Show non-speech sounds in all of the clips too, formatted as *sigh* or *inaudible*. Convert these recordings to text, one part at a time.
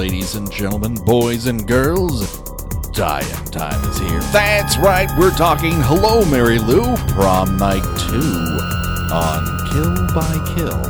ladies and gentlemen, boys and girls. Dying time is here. That's right, we're talking Hello, Mary Lou, Prom Night 2 on Kill by Kill.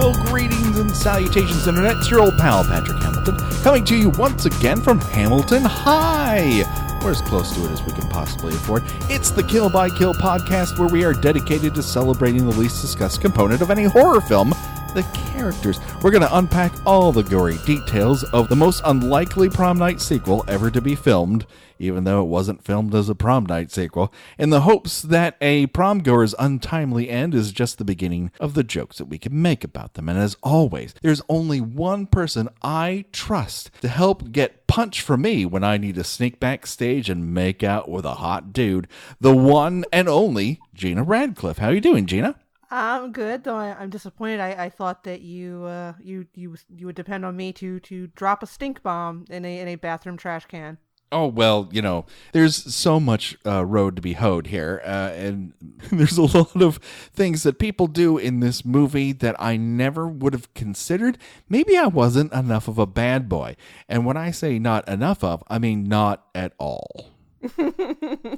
Well, greetings and salutations, Internet. It's your old pal, Patrick Hamilton, coming to you once again from Hamilton High. We're as close to it as we can possibly afford. It's the Kill by Kill podcast where we are dedicated to celebrating the least discussed component of any horror film the characters. We're going to unpack all the gory details of the most unlikely prom night sequel ever to be filmed, even though it wasn't filmed as a prom night sequel, in the hopes that a prom goer's untimely end is just the beginning of the jokes that we can make about them. And as always, there's only one person I trust to help get punch for me when I need to sneak backstage and make out with a hot dude, the one and only Gena Radcliffe. How are you doing, Gena? I'm good, though I, am disappointed. I, I thought that you uh, you you you would depend on me to to drop a stink bomb in a in a bathroom trash can. Oh well, you know, there's so much uh, road to be hoed here, uh, and *laughs* there's a lot of things that people do in this movie that I never would have considered. Maybe I wasn't enough of a bad boy, and when I say not enough of, I mean not at all. *laughs*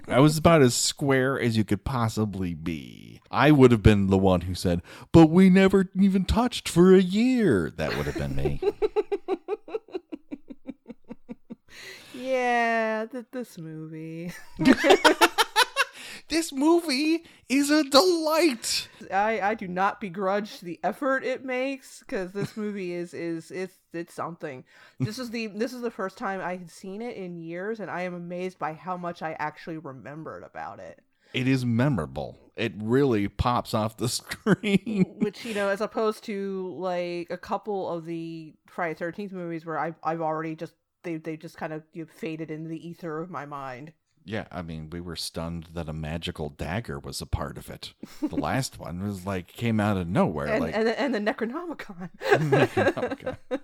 I was about as square as you could possibly be. I would have been the one who said, But we never even touched for a year. That would have been me. *laughs* yeah, th- this movie. *laughs* this movie is a delight. I, I do not begrudge the effort it makes because this *laughs* movie is is it's it's something. This is the this is the first time I had seen it in years, and I am amazed by how much I actually remembered about it. It is memorable. It really pops off the *laughs* screen. Which you know, as opposed to like a couple of the Friday Thirteenth movies where I've I've already just they they just kind of you know, faded into the ether of my mind. Yeah, I mean, we were stunned that a magical dagger was a part of it. The last one was like came out of nowhere, and, like and, and the Necronomicon. *laughs* Necronomicon. well,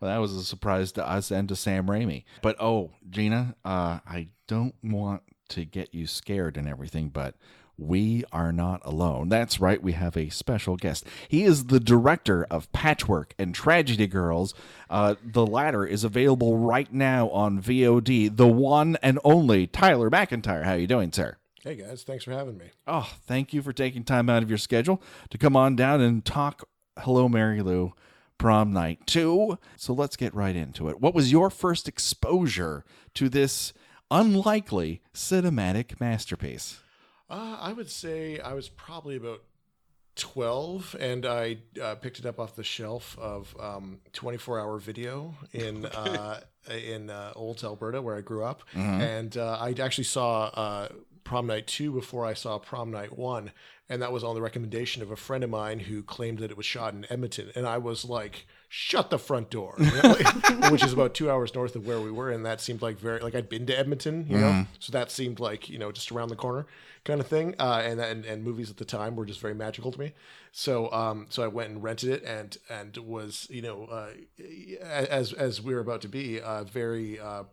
that was a surprise to us and to Sam Raimi. But oh, Gena, uh, I don't want to get you scared and everything, but we are not alone. That's right, we have a special guest. He is the director of Patchwork and Tragedy Girls. Uh, the latter is available right now on VOD. The one and only Tyler MacIntyre. How you doing, sir? Hey guys, thanks for having me. Oh, thank you for taking time out of your schedule to come on down and talk Hello Mary Lou prom night 2. So let's get right into it. What was your first exposure to this unlikely cinematic masterpiece? Uh, I would say I was probably about 12 and I uh, picked it up off the shelf of um, 24 hour video in *laughs* uh, in uh, Olds, Alberta, where I grew up. Mm-hmm. And uh, I actually saw uh, Prom Night 2 before I saw Prom Night 1. And that was on the recommendation of a friend of mine who claimed that it was shot in Edmonton. And I was like, shut the front door, *laughs* which is about two hours north of where we were. And that seemed like very, like I'd been to Edmonton, you know? Mm-hmm. So that seemed like, you know, just around the corner kind of thing. Uh, and, and, and movies at the time were just very magical to me. So, um, so I went and rented it and, and was, you know, uh, as, as we were about to be, uh, very, uh,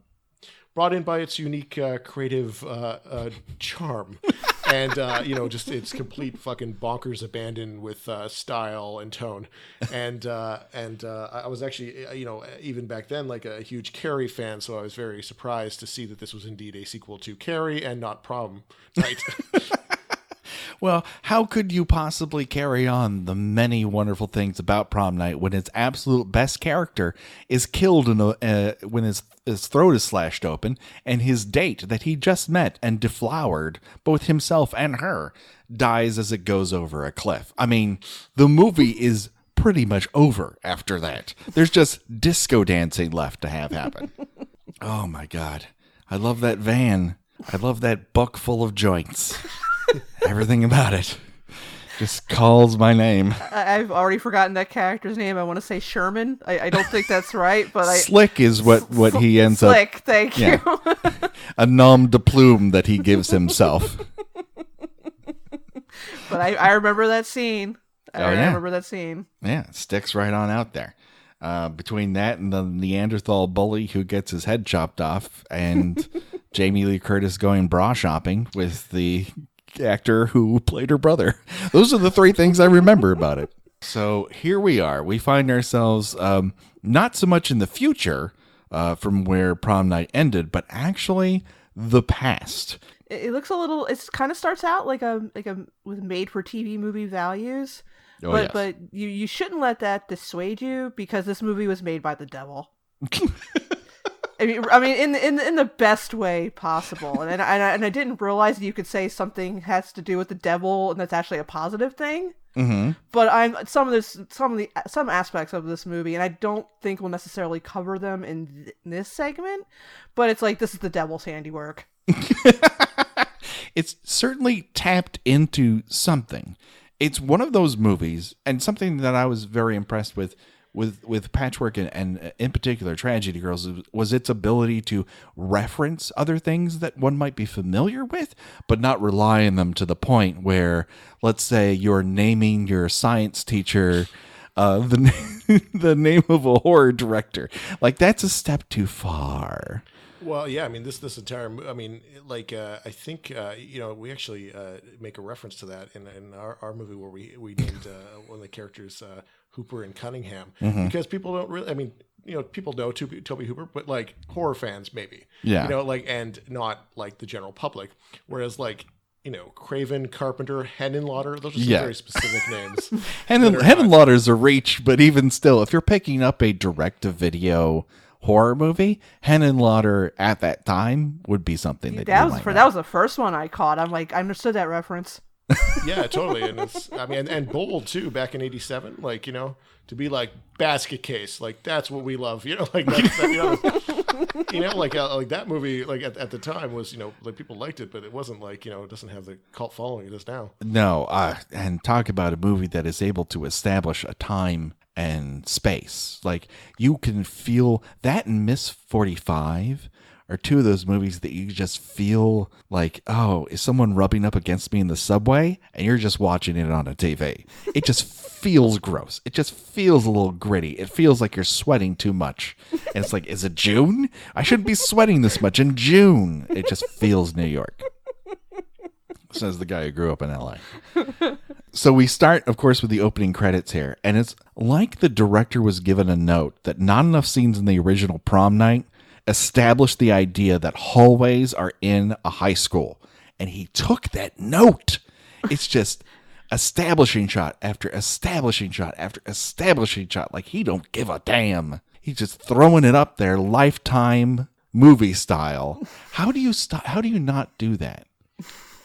brought in by its unique uh, creative uh, uh, charm. And uh, you know, just its complete fucking bonkers abandon with uh, style and tone, and uh, and I was actually, you know, even back then, like a huge Carrie fan, so I was very surprised to see that this was indeed a sequel to Carrie and not Prom Night. *laughs* Well, how could you possibly carry on the many wonderful things about prom night when its absolute best character is killed in a, uh, when his his throat is slashed open and his date that he just met and deflowered both himself and her dies as it goes over a cliff. I mean, the movie is pretty much over after that. There's just disco dancing left to have happen. *laughs* oh my god. I love that van. I love that buck full of joints. *laughs* Everything about it just calls my name. I, have already forgotten that character's name. I want to say Sherman. I, I don't think that's right, but I, Slick is what what he ends Slick, up. Slick, thank you. *laughs* a nom de plume that he gives himself. *laughs* but I, I remember that scene. I, oh, yeah. remember that scene. Yeah, sticks right on out there. Uh, between that and the Neanderthal bully who gets his head chopped off, and Jamie Lee Curtis going bra shopping with the actor who played her brother. *laughs* Those are the three things I remember about it. So here we are. We find ourselves um, not so much in the future uh, from where prom night ended, but actually the past. It, it looks a little. It kind of starts out like a like a with made for TV movie values. Oh, but yes. but you you shouldn't let that dissuade you because this movie was made by the devil. *laughs* I mean, I mean, in the- in in the best way possible, and and I, and I didn't realize that you could say something has to do with the devil, and that's actually a positive thing. hmm But I'm some of this, some of the some aspects of this movie, and I don't think we'll necessarily cover them in, th- in this segment. But it's like this is the devil's handiwork. *laughs* it's certainly tapped into something. It's one of those movies, and something that I was very impressed with with with Patchwork and, and in particular Tragedy Girls was its ability to reference other things that one might be familiar with, but not rely on them to the point where, let's say, you're naming your science teacher. Uh, *laughs* the the name of a horror director, like that's a step too far. Well, yeah, I mean this this entire I mean like uh, I think uh, you know we actually uh, make a reference to that in, in our, our movie where we we named uh, one of the characters uh, Hooper and Cunningham Mm-hmm. because people don't really I mean you know people know Toby, Tobe Hooper but like horror fans maybe Yeah. you know like and not like the general public whereas like you know Craven Carpenter Henenlotter those are some Yeah. very specific names *laughs* Heaven, that are Heaven not- a reach, but even still, if you're picking up a direct-to-video horror movie, Henenlotter at that time would be something that, That you was might for know. that was the first one I caught. I'm like I understood that reference. Yeah, totally. And it's, I mean, and, and bold too. Back in '87, like you know, to be like basket case, like that's what we love. You know, *laughs* like that, you know, you know, like uh, like that movie, like at, at the time was you know like people liked it, but it wasn't like you know it doesn't have the cult following it does now. No, uh, and talk about a movie that is able to establish a time and space. Like you can feel that in Miss Forty Five are two of those movies that you just feel like, oh, is someone rubbing up against me in the subway? And you're just watching it on a TV. It just *laughs* feels gross. It just feels a little gritty. It feels like you're sweating too much. And it's like, is it June? I shouldn't be sweating this much in June. It just feels New York says the guy who grew up in LA. so we start, of course, with the opening credits here, and it's like the director was given a note that not enough scenes in the original prom night established the idea that hallways are in a high school, and he took that note. It's just establishing shot after establishing shot after establishing shot, like he don't give a damn. He's just throwing it up there, lifetime movie style. How do you stop? How do you not do that?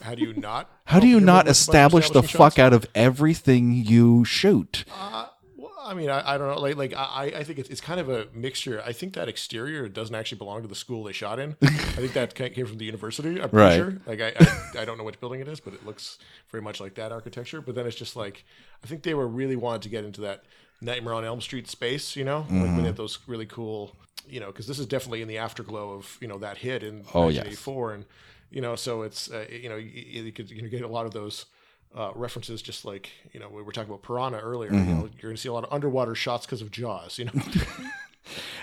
How do you not? How do you not establish the fuck shots? out of everything you shoot? Well, I mean, I, I don't know. Like, like I, I think it's, it's kind of a mixture. I think that exterior doesn't actually belong to the school they shot in. I think that came from the university. I'm pretty Right. sure. Like, I, I, I don't know which building it is, but it looks very much like that architecture. But then it's just like, I think they were really wanted to get into that Nightmare on Elm Street space. You know, like Mm-hmm. when they had those really cool. You know, because this is definitely in the afterglow of you know that hit in Oh, yes. 1984, and you know, so it's uh, you know you, you could you know, get a lot of those uh, references, just like you know we were talking about Piranha earlier. Mm-hmm. You know, you're going to see a lot of underwater shots because of Jaws. You know, *laughs*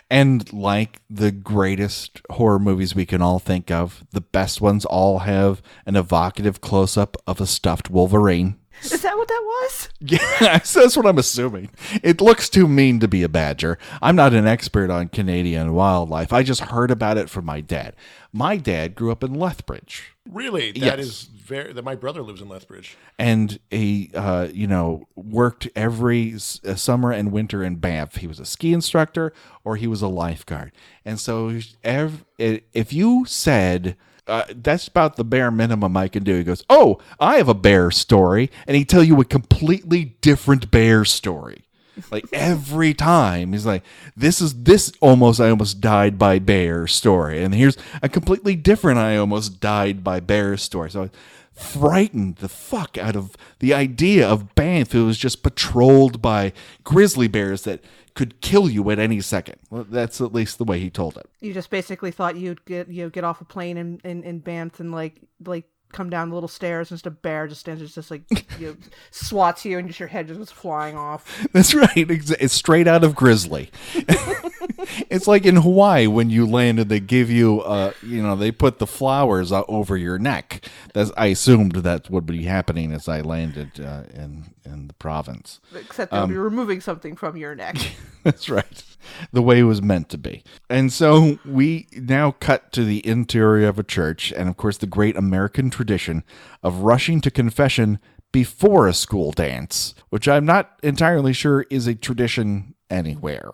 And like the greatest horror movies we can all think of, the best ones all have an evocative close up of a stuffed Wolverine. Is that what that was? *laughs* Yeah, *laughs* that's what I'm assuming. It looks too mean to be a badger. I'm not an expert on Canadian wildlife. I just heard about it from my dad. My dad grew up in Lethbridge. really, that Yes. is very. That my brother lives in Lethbridge. and he uh, you know worked every s- uh, summer and winter in Banff. He was a ski instructor or he was a lifeguard. And so ev- if you said uh, that's about the bare minimum I can do, he goes, "Oh, I have a bear story," and he tell you a completely different bear story. Like every time, he's like, "This is this almost I almost died by bear story," and here's a completely different I almost died by bear story. So frightened the fuck out of the idea of Banff, who was just patrolled by grizzly bears that could kill you at any second. Well, that's at least the way he told it. You just basically thought you'd get you know, get off a plane in, in, in Banff and like like come down the little stairs and just a bear just stands there just like you know, *laughs* swats you and just your head just goes flying off. That's right. It's straight out of Grizzly. *laughs* it's like in Hawaii when you land and they give you, uh, you know, they put the flowers uh, over your neck. That's I assumed that would be happening as I landed uh, in in the province. Except they'll Um, be removing something from your neck. *laughs* That's right. The way it was meant to be. And so we now cut to the interior of a church, and of course, the great American tradition of rushing to confession before a school dance, which I'm not entirely sure is a tradition anywhere.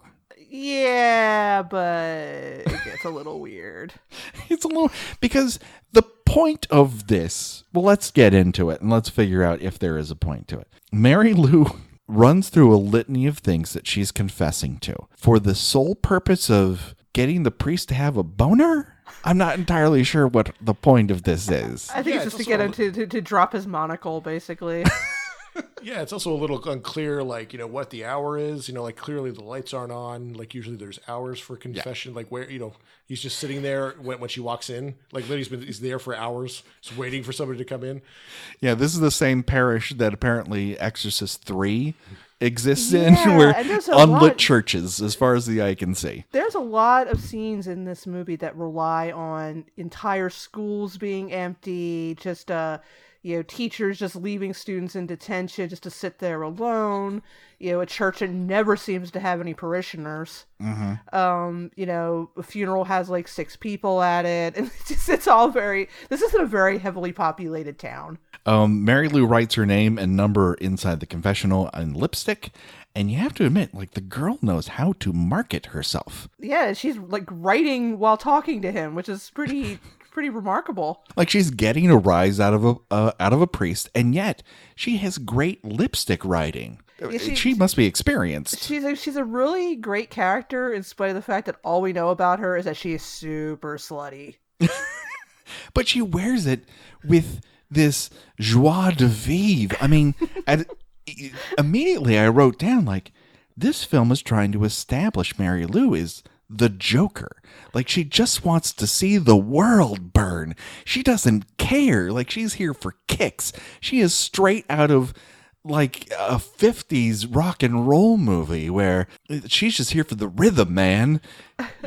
Yeah, but it gets a little weird. *laughs* It's a little because the point of this, well, let's get into it and let's figure out if there is a point to it. Mary Lou *laughs* runs through a litany of things that she's confessing to for the sole purpose of getting the priest to have a boner. I'm not entirely sure what the point of this is. I think Yeah, it's it's just to get him to, to, to drop his monocle, basically. *laughs* Yeah, it's also a little unclear, like you know what the hour is. You know, like clearly the lights aren't on. Like usually there's hours for confession. Like where you know he's just sitting there when, when she walks in. Like literally he's been he's there for hours, just waiting for somebody to come in. Yeah, this is the same parish that apparently Exorcist 3 exists Yeah, in, where and there's a unlit lot- churches, as far as the eye can see. There's a lot of scenes in this movie that rely on entire schools being empty, just uh you know, teachers just leaving students in detention just to sit there alone. You know, a church that never seems to have any parishioners. Um, you know, a funeral has like six people at it, *laughs* and it's just it's all very. This isn't a very heavily populated town. Um, Mary Lou writes her name and number inside the confessional in lipstick, and you have to admit, like the girl knows how to market herself. Yeah, she's like writing while talking to him, which is pretty *laughs* pretty remarkable. Like she's getting a rise out of a uh, out of a priest, and yet she has great lipstick writing. Yeah, she- she must be experienced. She's a, she's a really great character, in spite of the fact that all we know about her is that she is super slutty. *laughs* but she wears it with this joie de vivre. I mean, *laughs* at, immediately I wrote down like this film is trying to establish Mary Lou is the Joker. Like she just wants to see the world burn. She doesn't care. Like she's here for kicks. She is straight out of like a 50s rock and roll movie where she's just here for the rhythm, man. *laughs*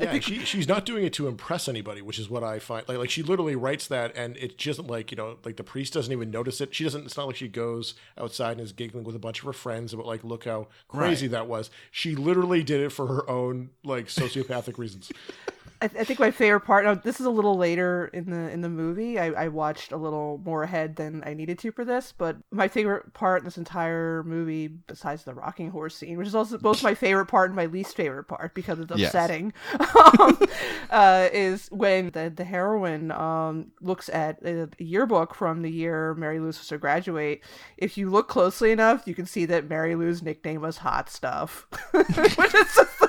Yeah, she she's not doing it to impress anybody, which is what I find. Like like she literally writes that, and it just like you know like the priest doesn't even notice it. She doesn't. It's not like she goes outside and is giggling with a bunch of her friends about like look how crazy that was. She literally did it for her own like sociopathic reasons. *laughs* I, I think my favorite part. Now, this is a little later in the in the movie. I, I watched a little more ahead than I needed to for this, but my favorite part in this entire movie, besides the rocking horse scene, which is also both my favorite part and my least favorite part because it's Yes. upsetting, *laughs* um, uh, is when the the heroine um, looks at a yearbook from the year Mary Lou's was to graduate. If you look closely enough, you can see that Mary Lou's nickname was Hot Stuff, *laughs* which is just,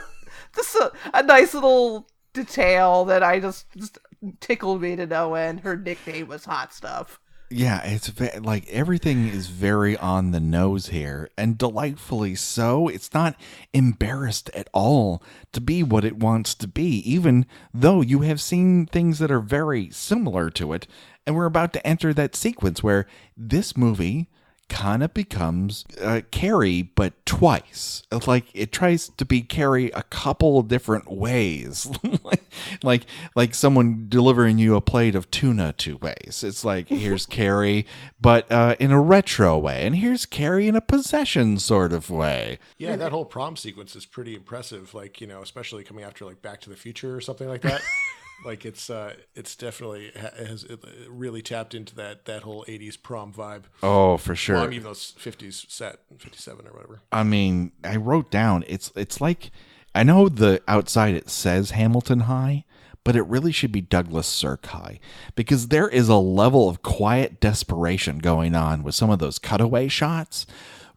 just a, a nice little detail that I just, just tickled me to no end. Her nickname was Hot Stuff. Yeah, it's ve- like everything is very on the nose here and delightfully so. It's not embarrassed at all to be what it wants to be, even though you have seen things that are very similar to it. And we're about to enter that sequence where this movie kind of becomes uh, Carrie, but twice. Like it tries to be Carrie a couple different ways, *laughs* like, like like someone delivering you a plate of tuna two ways. It's like here's *laughs* Carrie, but uh, in a retro way, and here's Carrie in a possession sort of way. Yeah, that whole prom sequence is pretty impressive. Like you know, especially coming after like Back to the Future or something like that. *laughs* like it's uh, it's definitely ha- has it really tapped into that that whole '80s prom vibe. Oh, for sure. Well, I mean, even though it's '50s set, '57 or whatever. I mean, I wrote down it's it's like I know the outside it says Hamilton High, but it really should be Douglas Sirk High because there is a level of quiet desperation going on with some of those cutaway shots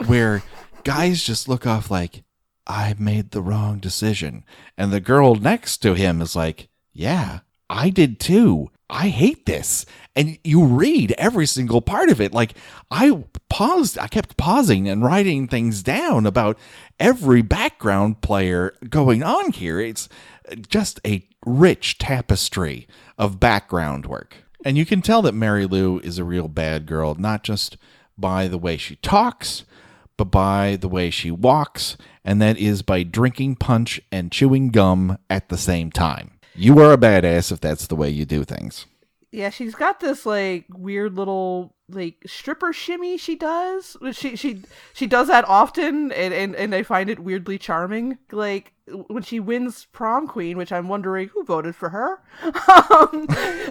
where *laughs* guys just look off like I made the wrong decision, and the girl next to him is like, "Yeah, I did too." I hate this. And you read every single part of it. Like I paused, I kept pausing and writing things down about every background player going on here. It's just a rich tapestry of background work. And you can tell that Mary Lou is a real bad girl, not just by the way she talks, but by the way she walks, and that is by drinking punch and chewing gum at the same time. You are a badass if that's the way you do things. Yeah, she's got this like weird little like stripper shimmy she does. She she she does that often and, and, and I find it weirdly charming. Like when she wins prom queen, which I'm wondering who voted for her. *laughs* um,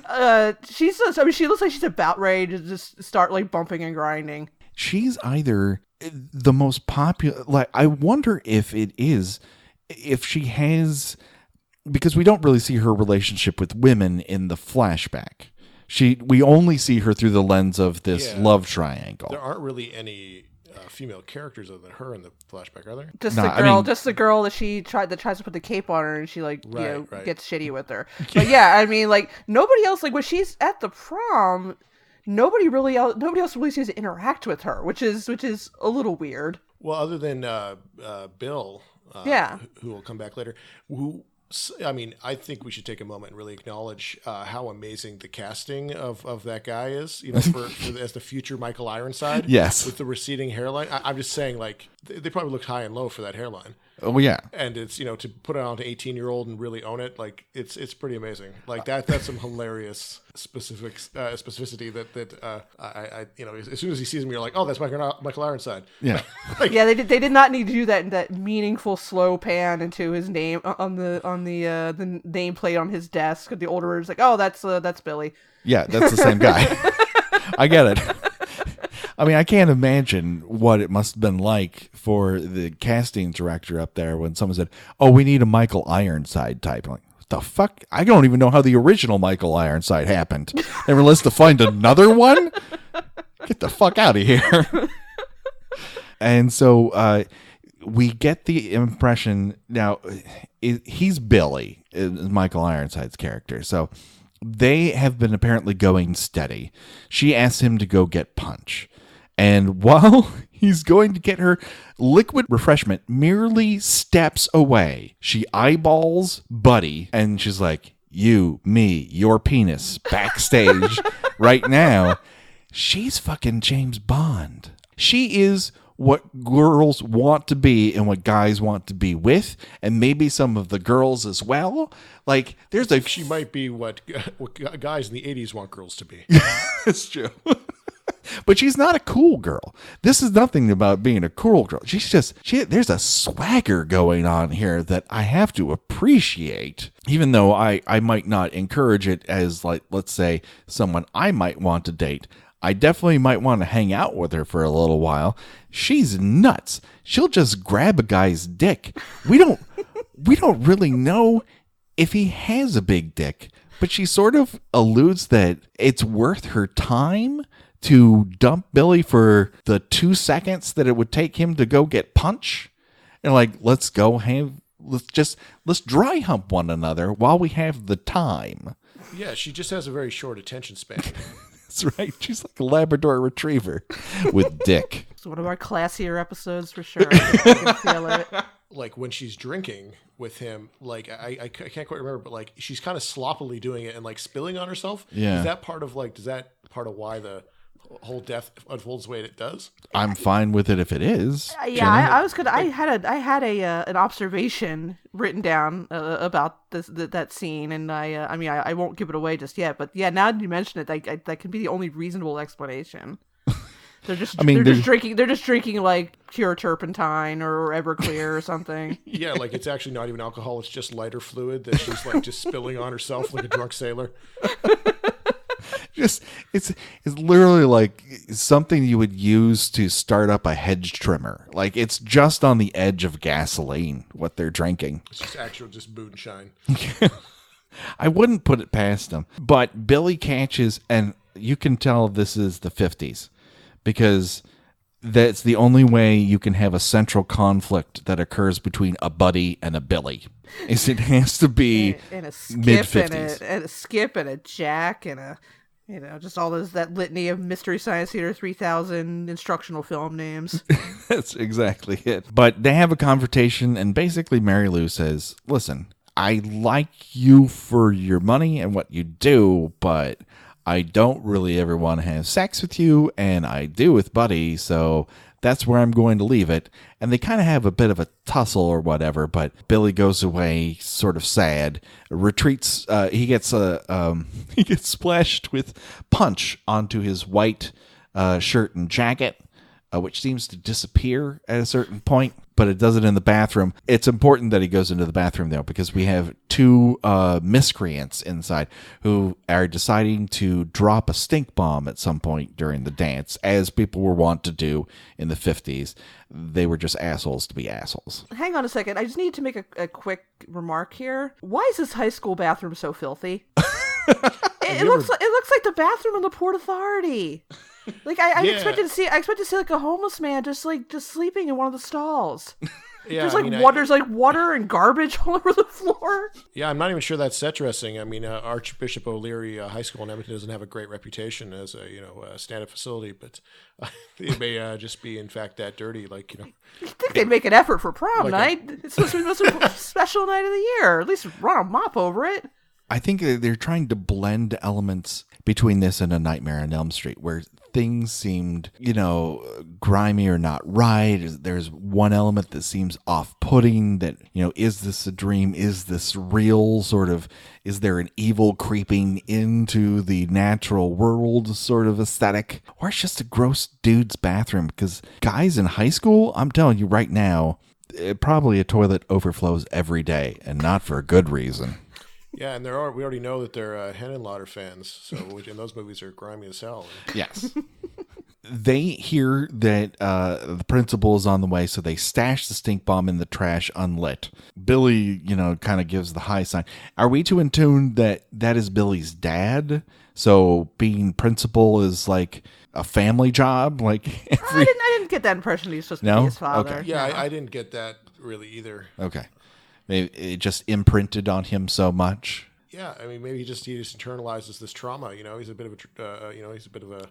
uh, she's just, I mean she looks like she's about ready to just start like bumping and grinding. She's either the most popular like I wonder if it is if she has because we don't really see her relationship with women in the flashback. She we only see her through the lens of this Yeah. love triangle. There aren't really any uh, female characters other than her in the flashback, are there? Just Nah, the I girl, mean- just the girl that she tried that tries to put the cape on her, and she like you know right. gets shitty with her. *laughs* But yeah, I mean like nobody else like when she's at the prom, nobody really else nobody else really seems to interact with her, which is which is a little weird. Well, other than uh, uh, Bill, uh, Yeah. who- who will come back later. Who, s- I mean, I think we should take a moment and really acknowledge uh, how amazing the casting of, of that guy is. You know, for, for as the future Michael Ironside. *laughs* Yes. with the receding hairline. I, I'm just saying, like they, they probably looked high and low for that hairline. Oh yeah. And it's you know to put it on to 18 year old and really own it, like it's it's pretty amazing. Like that that's some hilarious specifics uh, specificity that that uh, I, I you know as, as soon as he sees me, you're like, oh, that's Michael Michael Ironside. Yeah. *laughs* Yeah, they did. They did not need to do that that meaningful slow pan into his name on the on the uh, the nameplate on his desk. The older is like, oh, that's uh, that's Billy. Yeah, that's the same guy. *laughs* I get it. I mean, I can't imagine what it must have been like for the casting director up there when someone said, "Oh, we need a Michael Ironside type." I'm like, what the fuck? I don't even know how the original Michael Ironside happened. They were let's to find another one. Get the fuck out of here. *laughs* and so uh, we get the impression now he's Billy, Michael Ironside's character. So they have been apparently going steady. She asks him to go get punch. And *laughs* while he's going to get her liquid refreshment, Mary Lou steps away. She eyeballs Buddy and she's like, You, me, your penis, backstage *laughs* right now. She's fucking James Bond. She is what girls want to be and what guys want to be with, and maybe some of the girls as well. Like, there's a She might be what, *laughs* what guys in the 80s want girls to be. That's true. But she's not a cool girl. This is nothing about being a cool girl. She's just she there's a swagger going on here that I have to appreciate. Even though I I might not encourage it as like let's say someone I might want to date. I definitely might want to hang out with her for a little while. She's nuts. She'll just grab a guy's dick. We don't *laughs* we don't really know if he has a big dick, but she sort of alludes that it's worth her time to dump Billy for the two seconds that it would take him to go get punch. And like, let's go have let's just let's dry hump one another while we have the time. Yeah, she just has a very short attention span. *laughs* That's right. She's like a Labrador retriever with dick. *laughs* It's one of our classier episodes for sure. *laughs* I can, feel it. like when she's drinking with him, like I, I, I can't quite remember, but like she's kind of sloppily doing it and like spilling on herself. Yeah. Is that part of like, does that part of why the whole death unfolds the way it does? I'm fine with it if it is. Uh, Yeah, I, I was gonna. I had a. I had a uh, an observation written down uh, about this th- that scene, and I. Uh, I mean, I, I won't give it away just yet, but yeah, now that you mention it, I, I, that can be the only reasonable explanation. *laughs* They're just. I mean, they're there's- just drinking. They're just drinking like pure turpentine or Everclear or something. *laughs* Yeah, like it's actually not even alcohol; it's just lighter fluid that she's like just spilling on herself like a drunk sailor. *laughs* *laughs* Just it's it's literally like something you would use to start up a hedge trimmer. Like it's just on the edge of gasoline what they're drinking. It's just actual just moonshine. *laughs* I wouldn't put it past them. But Billy catches, and you can tell this is the 50s because that's the only way you can have a central conflict that occurs between a buddy and a Billy. Is it has to be and a mid and 50s. a, and a skip and a jack and a you know just all those that litany of mystery science theater 3000 instructional film names *laughs* That's exactly it. But they have a confrontation, and basically, Mary Lou says, Listen, I like you for your money and what you do, but I don't really ever want to have sex with you, and I do with Buddy, so That's where I'm going to leave it. And they kind of have a bit of a tussle or whatever, but Billy goes away sort of sad, retreats. Uh, he gets a um, *laughs* he gets splashed with punch onto his white uh, shirt and jacket, uh, which seems to disappear at a certain point, but it does it in the bathroom. It's important that he goes into the bathroom though, because we have two uh, miscreants inside who are deciding to drop a stink bomb at some point during the dance, as people were wont to do in the 50s. They were just assholes to be assholes. Hang on a second. I just need to make a, a quick remark here. Why is this high school bathroom so filthy? *laughs* it, it looks like it looks like the bathroom in the Port Authority. Like I, I Yeah. expected to see, I expected to see like a homeless man just like just sleeping in one of the stalls. *laughs* Yeah, There's I like mean, I- water, there's like water and garbage *laughs* all over the floor. yeah, I'm not even sure that's set dressing. I mean, uh, Archbishop O'Leary uh, High School in Edmonton doesn't have a great reputation as a you know a stand-up facility, but uh, *laughs* it may uh, just be in fact that dirty. Like you know, I think they'd make an effort for prom Like a- night. It's supposed to be the most special night of the year. At least run a mop over it. I think they're trying to blend elements between this and A Nightmare on Elm Street, where things seemed, you know, grimy or not right. There's one element that seems off putting that, you know, is this a dream? Is this real? Sort of, is there an evil creeping into the natural world sort of aesthetic? Or it's just a gross dude's bathroom? Because guys in high school, I'm telling you right now, eh, probably a toilet overflows every day and not for a good reason. Yeah, and there are we already know that they're uh, Henenlotter fans, so *laughs* which and those movies are grimy as hell. Yes. *laughs* they hear that uh, the principal is on the way, so they stash the stink bomb in the trash unlit. Billy, you know, kind of gives the high sign. Are we to intune that that is Billy's dad? So being principal is like a family job? Like *laughs* I didn't, I didn't get that impression He's was supposed to No? be his father. Okay. Yeah, No. I, I didn't get that really either. Okay. Maybe it just imprinted on him so much. Yeah, I mean, maybe he just he just internalizes this trauma. You know, he's a bit of a uh, you know he's a bit of a, uh,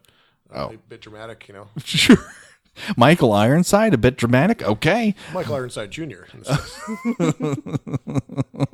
Oh. a bit dramatic. You know, Sure. *laughs* *laughs* Michael Ironside, a bit dramatic. Okay. Michael Ironside Jr. in this *laughs* case.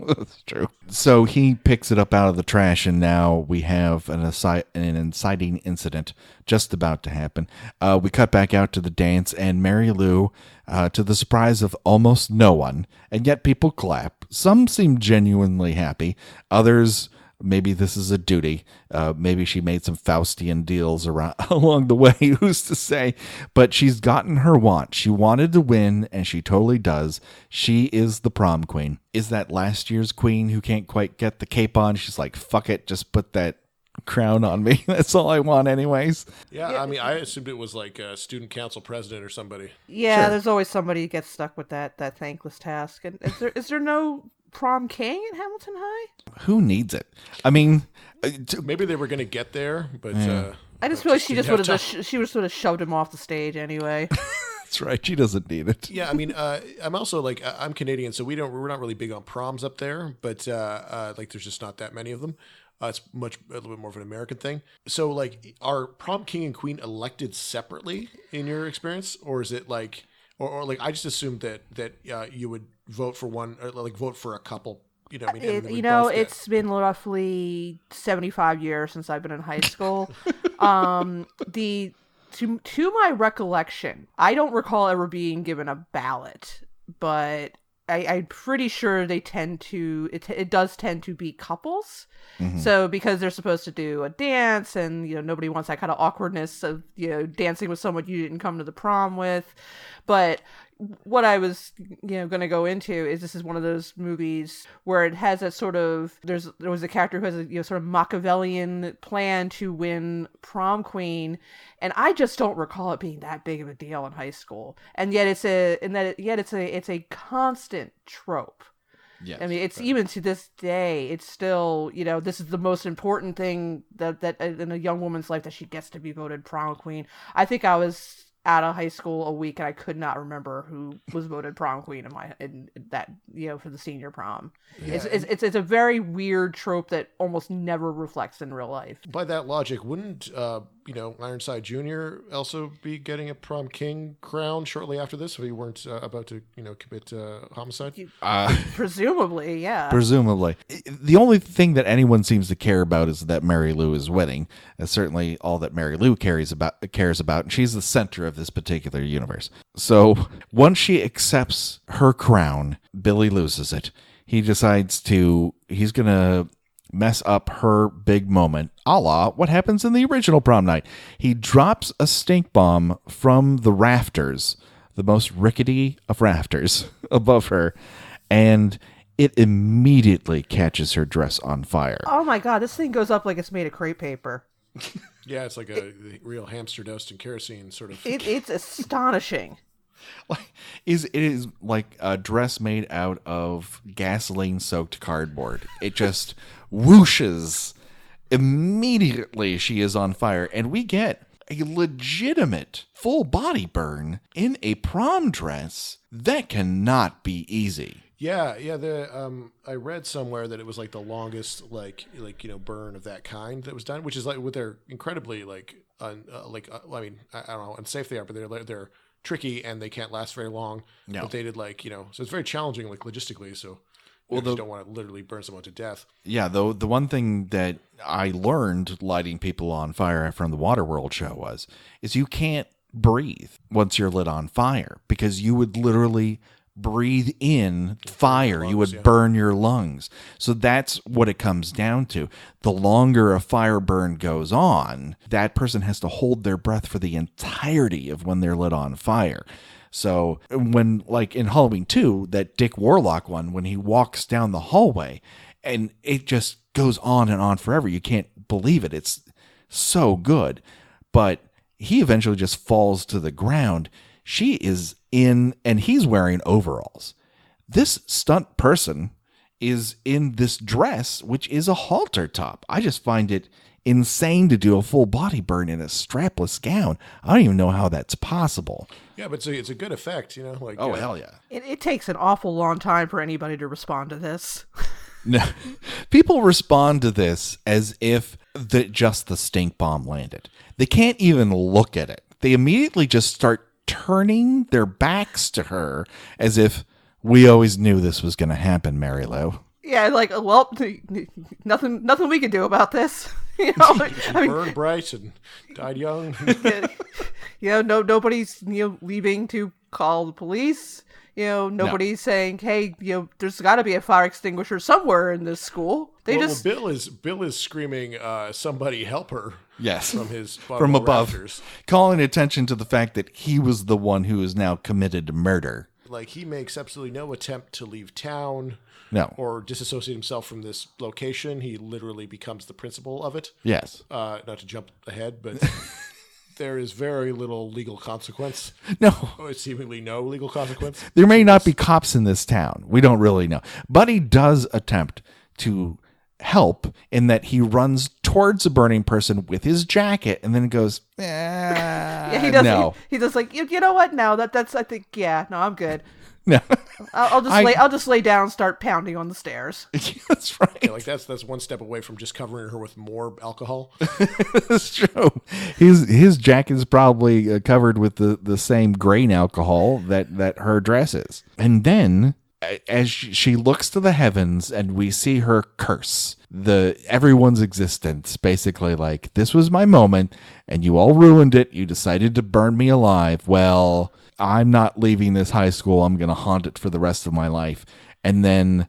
That's true. So he picks it up out of the trash, and now we have an, assi- an inciting incident just about to happen. Uh, we cut back out to the dance, and Mary Lou, uh, to the surprise of almost no one, and yet people clap. Some seem genuinely happy, others. Maybe this is a duty. Uh, maybe she made some Faustian deals around *laughs* along the way. *laughs* Who's to say? But she's gotten her want. She wanted to win, and she totally does. She is the prom queen. Is that last year's queen who can't quite get the cape on? She's like, "Fuck it, just put that crown on me. *laughs* That's all I want, anyways." Yeah, I mean, I assumed it was like a student council president or somebody. Yeah, Sure. there's always somebody who gets stuck with that that thankless task. And is there is there no prom king at Hamilton High? Who needs it? I mean, uh, t- Maybe they were going to get there, but uh, I just feel like she just would have have just time. sh- she would sort of shoved him off the stage anyway. *laughs* that's right. She doesn't need it. Yeah, I mean, uh, I'm also like I- I'm Canadian, so we don't we're not really big on proms up there, but uh, uh, like there's just not that many of them. Uh, it's much a little bit more of an American thing. So, like, are prom king and queen elected separately in your experience, or is it like, or, or like I just assumed that that uh, you would vote for one, or like vote for a couple. You know, I mean, it, you know, it's been roughly 75 years since I've been in high school. *laughs* um, the to to my recollection, I don't recall ever being given a ballot, but I, I'm pretty sure they tend to it, it does tend to be couples. Mhm. So because they're supposed to do a dance, and you know nobody wants that kind of awkwardness of you know dancing with someone you didn't come to the prom with, but what I was you know going to go into is this is one of those movies where it has a sort of there's there was a character who has a you know sort of Machiavellian plan to win prom queen, and I just don't recall it being that big of a deal in high school, and yet it's a and that yet it's a it's a constant trope. Yes. I mean, it's even to this day, it's still, you know, this is the most important thing that that uh, in a young woman's life that she gets to be voted prom queen. I think I was out of high school a week and I could not remember who was voted prom queen in my in that you know for the senior prom. It's, it's it's it's a very weird trope that almost never reflects in real life. by that logic, wouldn't uh, you know Ironside Jr. also be getting a prom king crown shortly after this if he weren't uh, about to you know commit uh, homicide? Uh, Presumably, yeah. presumably. The only thing that anyone seems to care about is that Mary Lou is winning. That's certainly all that Mary Lou cares about cares about, and she's the center of of this particular universe. So once she accepts her crown, Billy loses it. He decides to, he's going to mess up her big moment, a la what happens in the original prom night. He drops a stink bomb from the rafters, the most rickety of rafters *laughs* above her, and it immediately catches her dress on fire. Oh my god, this thing goes up like it's made of crepe paper. *laughs* Yeah, it's like a real hamster dust and kerosene sort of. It, it's astonishing. *laughs* like is it is like a dress made out of gasoline soaked cardboard. It just whooshes immediately she is on fire and we get a legitimate full body burn in a prom dress that cannot be easy. Yeah, yeah. The um, I read somewhere that it was like the longest, like like you know, burn of that kind that was done, which is like with their incredibly like un, uh, like uh, I mean I, I don't know how unsafe they are, but they're they're tricky and they can't last very long. No. But they did like you know, so it's very challenging like logistically. So Well, the- don't want to literally burn someone to death. Yeah, though the one thing that I learned lighting people on fire from the Waterworld show was is you can't breathe once you're lit on fire because you would literally breathe in fire. you would yeah. burn your lungs. So that's what it comes down to. The longer a fire burn goes on, that person has to hold their breath for the entirety of when they're lit on fire. So when like in Halloween 2, that Dick Warlock one when he walks down the hallway and it just goes on and on forever. You can't believe it. It's so good. But he eventually just falls to the ground. She is in and he's wearing overalls. This stunt person is in this dress which is a halter top. I just find it insane to do a full body burn in a strapless gown. I don't even know how that's possible. Yeah, but it's a, it's a good effect, you know. Like Oh uh, hell yeah. It, it takes an awful long time for anybody to respond to this. *laughs* No, people respond to this as if that just the stink bomb landed. They can't even look at it. They immediately just start turning their backs to her as if we always knew this was going to happen, Mary Lou. Yeah, like well, nothing, nothing we can do about this. *laughs* You know, *laughs* I mean, burned bright and died young. *laughs* you know, no, nobody's you know leaving to call the police. You know, nobody's saying, "Hey, you know, there's got to be a fire extinguisher somewhere in this school." They well, just well, Bill is Bill is screaming, uh, "Somebody help her!" Yes. from his From above, calling attention to the fact that he was the one who is now committed murder. Like he makes absolutely no attempt to leave town No. or disassociate himself from this location. He literally becomes the principal of it. Yes. Uh, not to jump ahead, but *laughs* there is very little legal consequence. No. Or seemingly no legal consequence. There may not be cops in this town. We don't really know. But he does attempt to help in that he runs towards a burning person with his jacket and then goes, *laughs* eh, *laughs* yeah, he does. No. He, he does like you, you know what? No, that that's I think yeah. No, I'm good. *laughs* No. I'll, I'll just I- lay. I'll just lay down, and start pounding on the stairs. That's right. Yeah, like that's that's one step away from just covering her with more alcohol. That's true. His his jacket is probably uh, covered with the, the same grain alcohol that, that her dress is. And then, a- as she, looks to the heavens and we see her curse the everyone's existence, basically like this was my moment, and you all ruined it. You decided to burn me alive. Well, I'm not leaving this high school. I'm gonna haunt it for the rest of my life. And then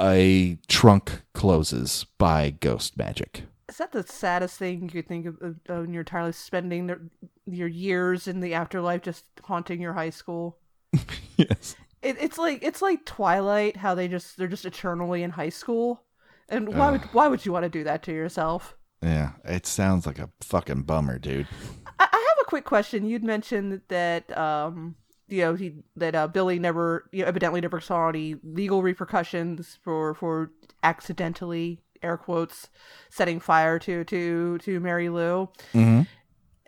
a trunk closes by ghost magic. Is that the saddest thing you could think of, when you're entirely spending their, your years in the afterlife just haunting your high school? *laughs* Yes. It, it's like it's like Twilight, how they just they're just eternally in high school. And why would why would you want to do that to yourself? Yeah, it sounds like a fucking bummer, dude. I, I have a quick question. You'd mentioned that um you know he that uh, Billy never you know, evidently never saw any legal repercussions for for accidentally air quotes setting fire to to to Mary Lou. Mm-hmm.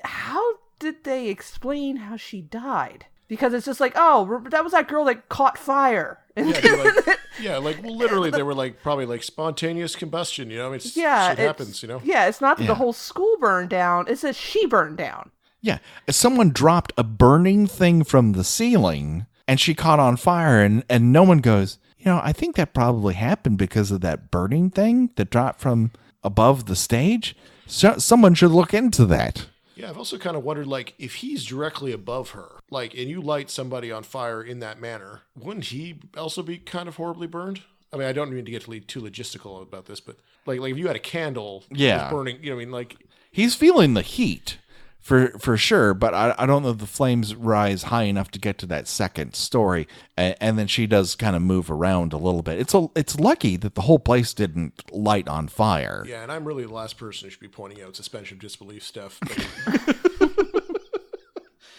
How did they explain how she died? Because it's just like, oh, that was that girl that caught fire. And *laughs* Yeah, like, yeah, like well, *laughs* literally, they were like probably like spontaneous combustion. You know, it's, yeah, it happens. You know, Yeah, it's not that Yeah. the whole school burned down. it's says she burned down. Yeah, someone dropped a burning thing from the ceiling and she caught on fire, and, and no one goes, you know, I think that probably happened because of that burning thing that dropped from above the stage. So, someone should look into that. Yeah, I've also kind of wondered, like, if he's directly above her, like, and you light somebody on fire in that manner, wouldn't he also be kind of horribly burned? I mean, I don't mean to get too logistical about this, but like, like if you had a candle, Yeah. burning. You know, I mean, like, He's feeling the heat for for sure, but I, I don't know if the flames rise high enough to get to that second story. And, and then she does kind of move around a little bit. It's a it's lucky that the whole place didn't light on fire. yeah. And I'm really the last person who should be pointing out suspension of disbelief stuff. *laughs* but-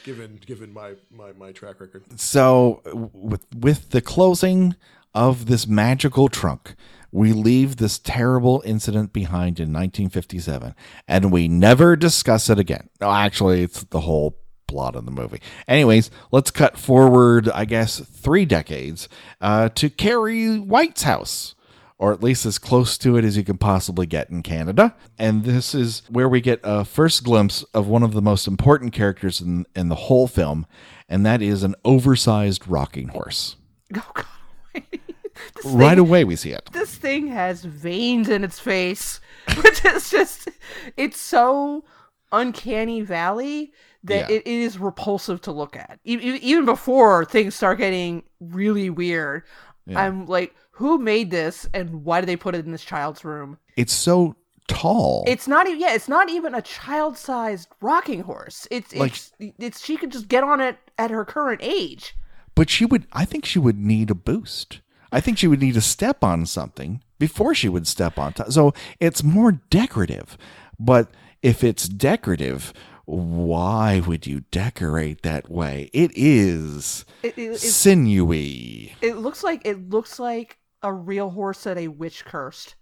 given given my, my my track record. So with with the closing of this magical trunk, we leave this terrible incident behind in 1957, and we never discuss it again. No, actually, it's the whole plot of the movie. Anyways, let's cut forward, I guess, three decades uh, to Carrie White's house. Or at least as close to it as you can possibly get in Canada. And this is where we get a first glimpse of one of the most important characters in, in the whole film, and that is an oversized rocking horse. *laughs* Oh god. Right thing, away, we see it. this thing has veins in its face, *laughs* which is just it's so uncanny valley that Yeah. it, it is repulsive to look at. E- even before things start getting really weird, I'm like, who made this and why did they put it in this child's room? It's so tall. It's not even yeah, it's not even a child-sized rocking horse. It's Like- it's it's she could just get on it at her current age. but she would, I think she would need a boost. I think she would need to step on something before she would step on top. So it's more decorative. But if it's decorative, why would you decorate that way? It is It, it, sinewy. it looks like it looks like a real horse that a witch cursed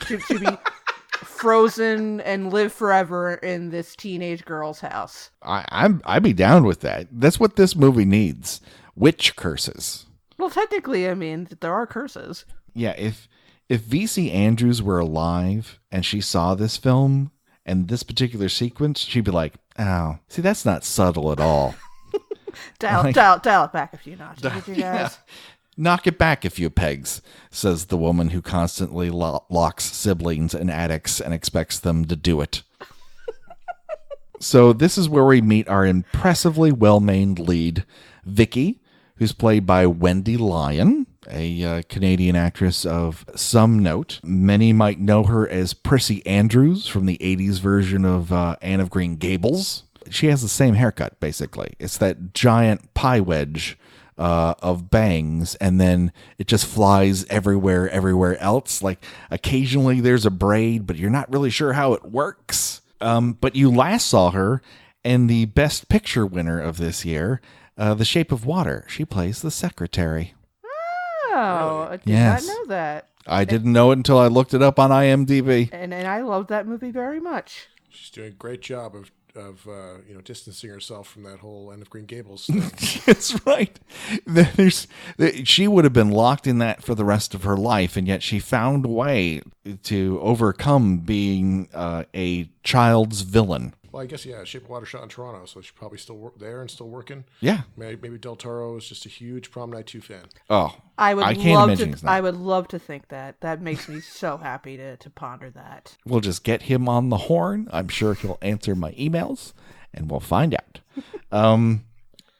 to, to be *laughs* frozen and live forever in this teenage girl's house. I, I'm I'd be down with that. That's what this movie needs. Witch curses. Well, technically, I mean, there are curses. Yeah, if if VC Andrews were alive and she saw this film and this particular sequence, she'd be like, "Oh, see, that's not subtle at all. *laughs* Dial, Like- dial, dial it back a few notches, *laughs* you Yeah. Knock it back a few pegs," says the woman who constantly lo- locks siblings in attics and expects them to do it. *laughs* so this is where we meet our impressively well-named lead, Vicky, who's played by Wendy Lyon, a uh, Canadian actress of some note. Many might know her as Prissy Andrews from the 80s version of uh, Anne of Green Gables. She has the same haircut, basically. It's that giant pie wedge uh, of bangs, and then it just flies everywhere, everywhere else. Like occasionally there's a braid, but you're not really sure how it works. Um, but you last saw her in the Best Picture winner of this year, uh, The Shape of Water. She plays the secretary. Oh, I did Yes. not know that. I didn't know it until I looked it up on IMDb. And and I love that movie very much. She's doing a great job of of uh, you know distancing herself from that whole Anne of Green Gables. *laughs* That's right. There's, she would have been locked in that for the rest of her life, and yet she found a way to overcome being uh, a child's villain. Well, I guess yeah, Shape of Water shot in Toronto, so she's probably still wor- there and still working. Yeah. Maybe, maybe Del Toro is just a huge Prom Night Two fan. Oh, I would I can't love imagine he's to. not. I would love to think that. That makes me so happy to to ponder that. We'll just get him on the horn. I'm sure he'll answer my emails, and we'll find out. *laughs* um,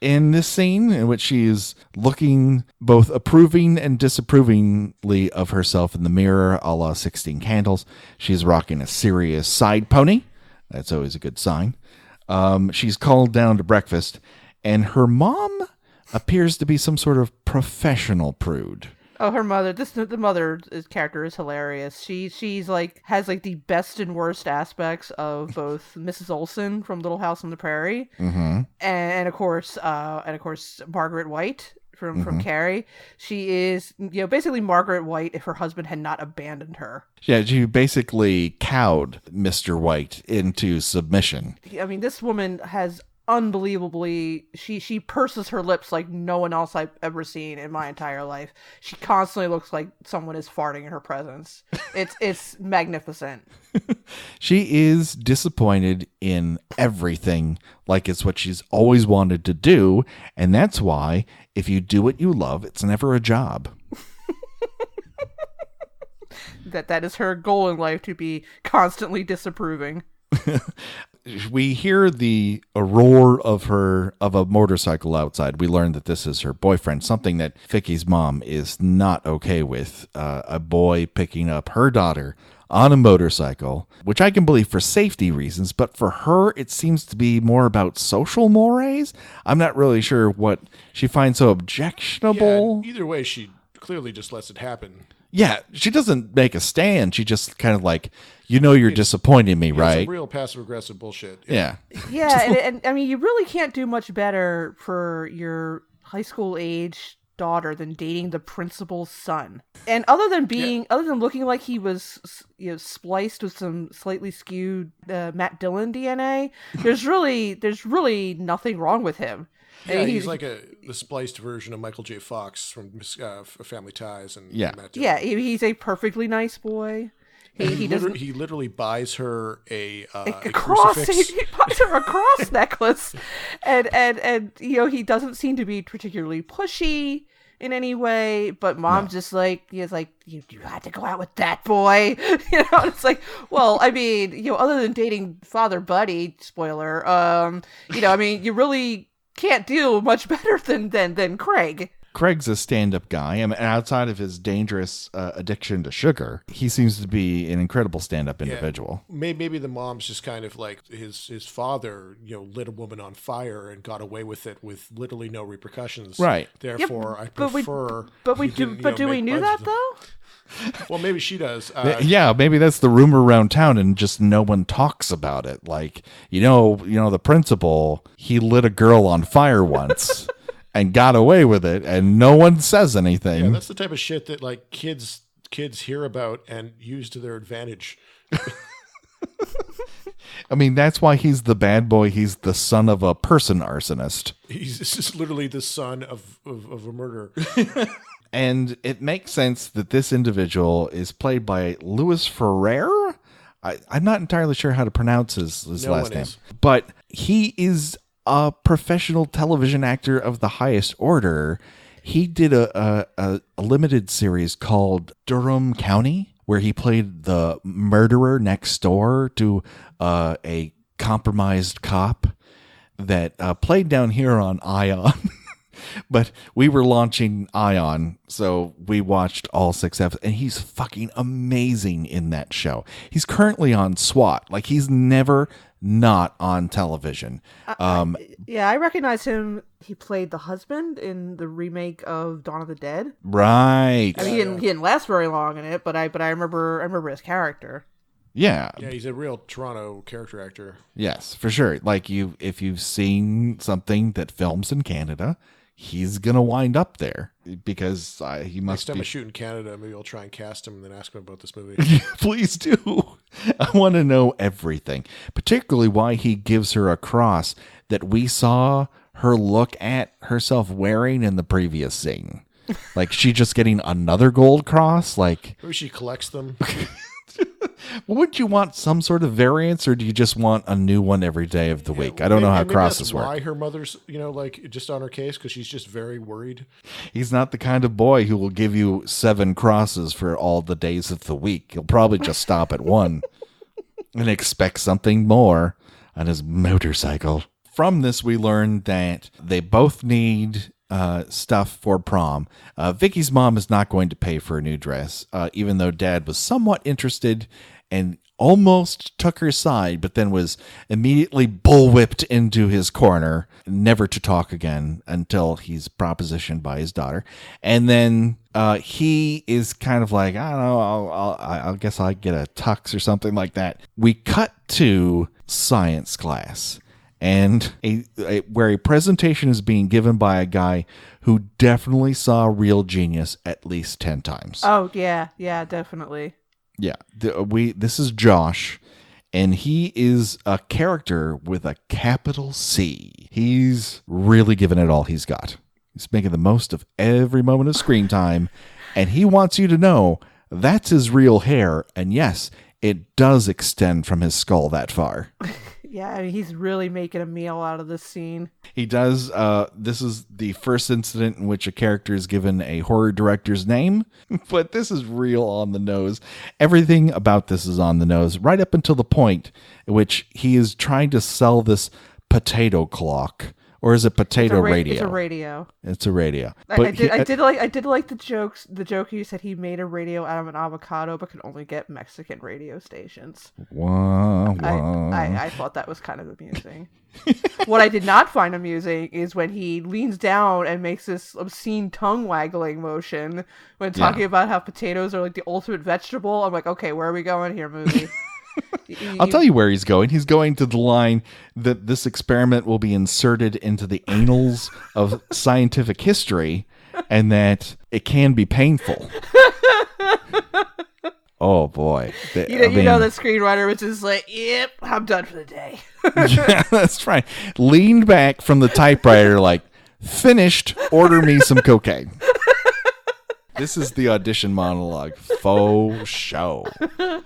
in this scene, in which she is looking both approving and disapprovingly of herself in the mirror, a la 16 Candles, she's rocking a serious side pony. That's always a good sign. Um, she's called down to breakfast, and her mom appears to be some sort of professional prude. Oh, her mother. This the mother is, character is hilarious. She she's like has like the best and worst aspects of both *laughs* Mrs. Oleson from Little House on the Prairie, Mm-hmm. and, and of course, uh, and of course Margaret White from Mm-hmm. from Carrie. She is you know basically Margaret White if her husband had not abandoned her. Yeah, she basically cowed Mr. White into submission. I mean, this woman has unbelievably she she purses her lips like no one else I've ever seen in my entire life. She constantly looks like someone is farting in her presence. It's *laughs* it's magnificent. She is disappointed in everything, like it's what she's always wanted to do, and that's why if you do what you love, it's never a job. *laughs* That that is her goal in life to be constantly disapproving. *laughs* we hear the roar of her of a motorcycle outside. We learn that this is her boyfriend, something that Vicky's mom is not okay with. Uh, a boy picking up her daughter on a motorcycle, which I can believe for safety reasons, but for her, it seems to be more about social mores. I'm not really sure what she finds so Yeah, objectionable. either way, she clearly just lets it happen. Yeah, she doesn't make a stand. She just kind of like, you know, you're disappointing me, Yeah, right? It's real passive aggressive bullshit. Yeah. Yeah, and, and I mean, you really can't do much better for your high school age daughter than dating the principal's son. And other than being, other than looking like he was, you know, spliced with some slightly skewed uh, Matt Dillon DNA, there's really, there's really nothing wrong with him. I Yeah, mean, he's like a *laughs* the spliced version of Michael J. Fox from uh, Family Ties and Yeah. Matt Dillon. yeah, he- he's a perfectly nice boy. He, He, he liter- doesn't. he literally buys her a, uh, a a cross he, crucifix. he *laughs* buys her a cross necklace and and and you know he doesn't seem to be particularly pushy in any way but mom's just like he's like you, you had to go out with that boy *laughs* you know and it's like well i mean you know other than dating father buddy spoiler um you know i mean you really can't do much better than than than craig Craig's a stand-up guy. I mean, outside of his dangerous uh, addiction to sugar, he seems to be an incredible stand-up individual. May- Maybe the mom's just kind of like his his father, you know, lit a woman on fire and got away with it with literally no repercussions. Right. Therefore, I but we- prefer. but we *laughs* do didn't, you but know, do we knew that budget- though *laughs* Well, maybe she does. Uh, yeah, maybe that's the rumor around town, and just no one talks about it. Like, you know, you know, the principal he lit a girl on fire once *laughs* and got away with it, and no one says anything. Yeah, that's the type of shit that like kids kids hear about and use to their advantage. *laughs* I mean, that's why he's the bad boy. He's the son of a person arsonist. He's just literally the son of of, of a murderer. *laughs* And it makes sense that this individual is played by Louis Ferreira. I, I'm not entirely sure how to pronounce his, his No last name, is. but he is a professional television actor of the highest order. He did a, a, a, limited series called Durham County, where he played the murderer next door to uh, a compromised cop that uh, played down here on Ion. *laughs* but we were launching Ion, so we watched all six episodes, and he's fucking amazing in that show. He's currently on SWAT, like he's never not on television. Um, yeah i recognize him he played the husband in the remake of dawn of the dead right? I mean, he didn't, he didn't last very long in it, but I but I remember I remember his character. Yeah, yeah, he's a real Toronto character actor. yes, for sure. Like you, if you've seen something that films in Canada, he's gonna wind up there because uh, he Next must time be I shoot in Canada, maybe I'll try and cast him and then ask him about this movie. *laughs* Please do. *laughs* I want to know everything, particularly why he gives her a cross that we saw her look at herself wearing in the previous scene. Like she just getting another gold cross. Like, maybe she collects them. *laughs* would you want some sort of variance, or do you just want a new one every day of the week? I don't know how crosses work. Why her mother's, you know, like just on her case because she's just very worried. He's not the kind of boy who will give you seven crosses for all the days of the week. He'll probably just stop at one *laughs* and expect something more on his motorcycle. From this, we learned that they both need uh, stuff for prom. Uh, Vicky's mom is not going to pay for a new dress, uh, even though dad was somewhat interested and almost took her side, but then was immediately bullwhipped into his corner, never to talk again until he's propositioned by his daughter. And then uh, he is kind of like, I don't know, I'll, I'll, I guess I'll get a tux or something like that. We cut to science class. And a, a where a presentation is being given by a guy who definitely saw real genius at least ten times. Oh yeah, yeah, definitely. Yeah, the, uh, we this is Josh, and he is a character with a capital C. He's really giving it all he's got. He's making the most of every moment of screen time, and he wants you to know that's his real hair. And yes, it does extend from his skull that far. *laughs* Yeah, he's really making a meal out of this scene. He does. Uh, this is the first incident in which a character is given a horror director's name, *laughs* but this is real on the nose. Everything about this is on the nose, right up until the point at which he is trying to sell this potato clock. Or is it potato It's ra- radio? It's a radio. It's a radio. I, But I did. he- I uh, did like. I did like the jokes. The joke you said he made a radio out of an avocado, but could only get Mexican radio stations. Wah, I, wah. I, I thought that was kind of amusing. *laughs* what I did not find amusing is when he leans down and makes this obscene tongue waggling motion when talking about how potatoes are like the ultimate vegetable. I'm like, okay, where are we going here, movie? *laughs* I'll tell you where he's going. He's going to the line that this experiment will be inserted into the annals of scientific history and that it can be painful. *laughs* oh boy. The- You know, I you know the screenwriter was just like, "Yep, I'm done for the day." *laughs* yeah, that's right. Leaned back from the typewriter like finished, order me some cocaine. This is the audition monologue. Faux show. *laughs*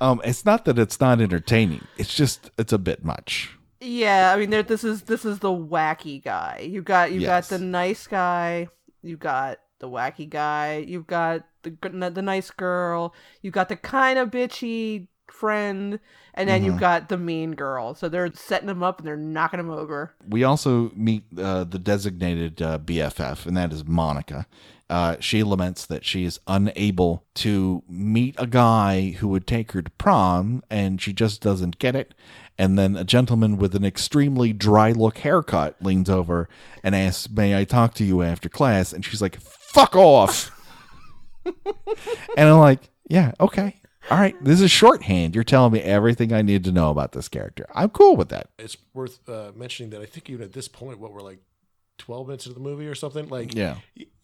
Um, it's not that it's not entertaining. It's just it's a bit much. Yeah, I mean, there. This is this is the wacky guy. You got you Yes. got the nice guy. You got the wacky guy. You've got the the nice girl. You got the kind of bitchy friend, and then Mm-hmm. you've got the mean girl. So they're setting him up and they're knocking him over. We also meet uh, the designated uh, BFF, and that is Monica. Uh, she laments that she is unable to meet a guy who would take her to prom, and she just doesn't get it. And then a gentleman with an extremely dry look haircut leans over and asks, May I talk to you after class? And she's like, Fuck off. *laughs* and I'm like, Yeah, okay. All right. This is shorthand. You're telling me everything I need to know about this character. I'm cool with that. It's worth uh, mentioning that I think even at this point, what we're like 12 minutes into the movie or something, like Yeah.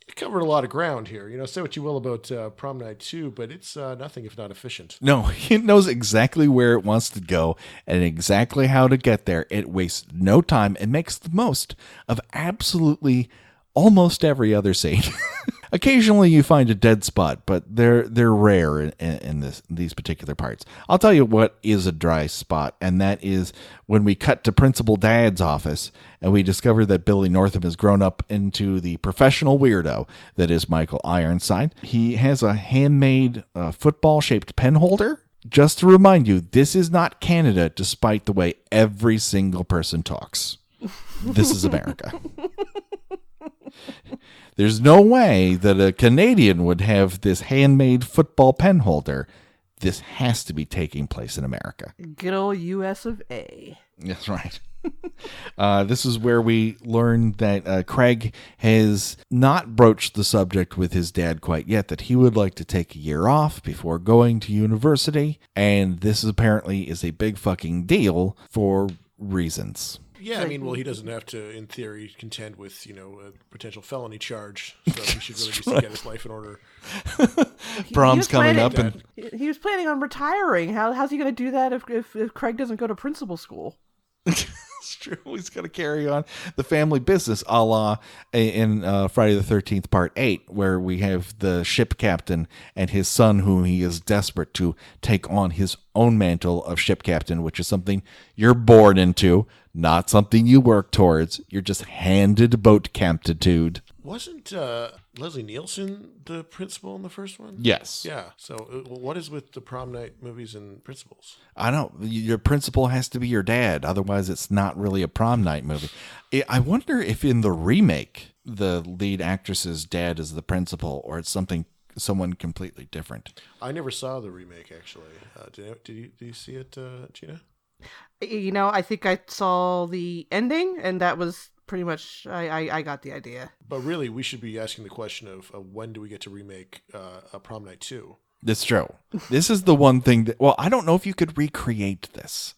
It covered a lot of ground here. You know, say what you will about uh, Prom Night 2, but it's uh, nothing if not efficient. No, *laughs* it knows exactly where it wants to go and exactly how to get there. It wastes no time and makes the most of absolutely almost every other scene. *laughs* Occasionally, you find a dead spot, but they're they're rare in, in, this these particular parts. I'll tell you what is a dry spot, and that is when we cut to Principal Dad's office and we discover that Billy Nordham has grown up into the professional weirdo that is Michael Ironside. He has a handmade uh, football shaped pen holder. Just to remind you, this is not Canada, despite the way every single person talks. This is America. *laughs* *laughs* There's no way that a Canadian would have this handmade football pen holder. This has to be taking place in America. Good old U.S. of A. That's right. *laughs* uh, this is where we learn that uh, Craig has not broached the subject with his dad quite yet, that he would like to take a year off before going to university. And this apparently is a big fucking deal for reasons. Yeah, I mean, well, he doesn't have to, in theory, contend with you know a potential felony charge, so he should really just get his life in order. He- Prom's he was coming planning- up and He he was planning on retiring. How, how's he going to do that if, if if Craig doesn't go to principal school? *laughs* It's true. He's got to carry on the family business, a la in uh, Friday the Thirteenth Part Eight, where we have the ship captain and his son, whom he is desperate to take on his own mantle of ship captain, which is something you're born into, not something you work towards. You're just handed boat captaitude. Wasn't uh, Leslie Nielsen the principal in the first one? Yes. Yeah. So, uh, what is with the prom night movies and principals? I don't. Your principal has to be your dad, otherwise it's not really a prom night movie. I- I wonder if in the remake the lead actress's dad is the principal, or it's something someone completely different. I never saw the remake actually. Uh, did, did you did you see it, uh, Gena? You know, I think I saw the ending, and that was pretty much. I I, I got the idea. But really, we should be asking the question of uh, when do we get to remake uh, a prom night two? That's true. This is the one thing that. Well, I don't know if you could recreate this.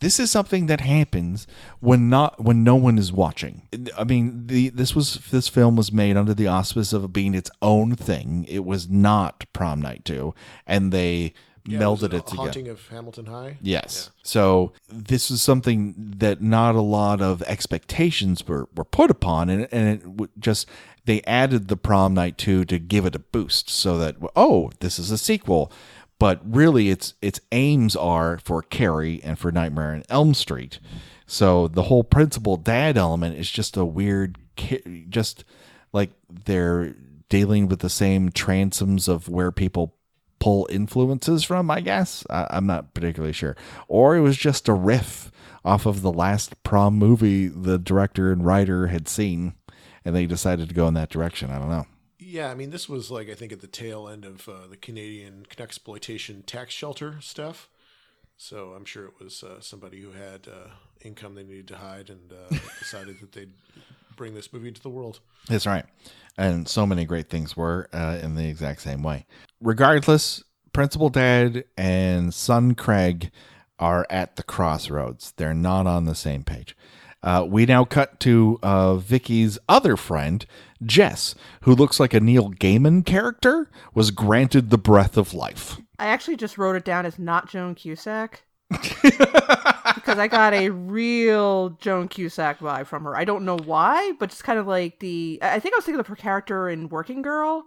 This is something that happens when not when no one is watching. I mean, the this was this film was made under the auspice of being its own thing. It was not prom night two, and they Yeah, melded was it, together. Haunting of Hamilton High. Yes. So this is something that not a lot of expectations were, were put upon, and, and it just they added the prom night two to give it a boost, so that oh, this is a sequel. but really its its aims are for Carrie and for Nightmare on Elm Street. So the whole principal dad element is just a weird, just like they're dealing with the same transoms of where people pull influences from. I guess I, I'm not particularly sure, or it was just a riff off of the last prom movie the director and writer had seen, and they decided to go in that direction. I don't know. Yeah, I mean, this was like I think at the tail end of uh, the Canadian exploitation tax shelter stuff. So I'm sure it was uh, somebody who had uh, income they needed to hide and uh, *laughs* decided that they'd bring this movie into the world. That's right. And so many great things were uh, in the exact same way. Regardless, Principal Dad and son Craig are at the crossroads. They're not on the same page. Uh, we now cut to uh, Vicky's other friend, Jess, who looks like a Neil Gaiman character, was granted the breath of life. I actually just wrote it down as not Joan Cusack. Because I got a real Joan Cusack vibe from her. I don't know why, but just kind of like the. I think I was thinking of her character in Working Girl,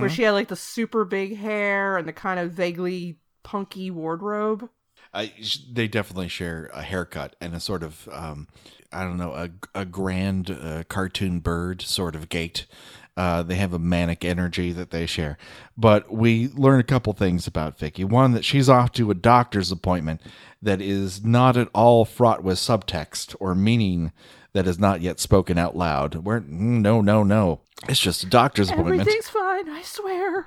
where she had like the super big hair and the kind of vaguely punky wardrobe. I, they definitely share a haircut and a sort of um, I don't know a, a grand uh, cartoon bird sort of gait. Uh, they have a manic energy that they share. But we learn a couple things about Vicky. One that she's off to a doctor's appointment that is not at all fraught with subtext or meaning that is not yet spoken out loud. Where no, no, no, it's just a doctor's appointment. Everything's fine, I swear.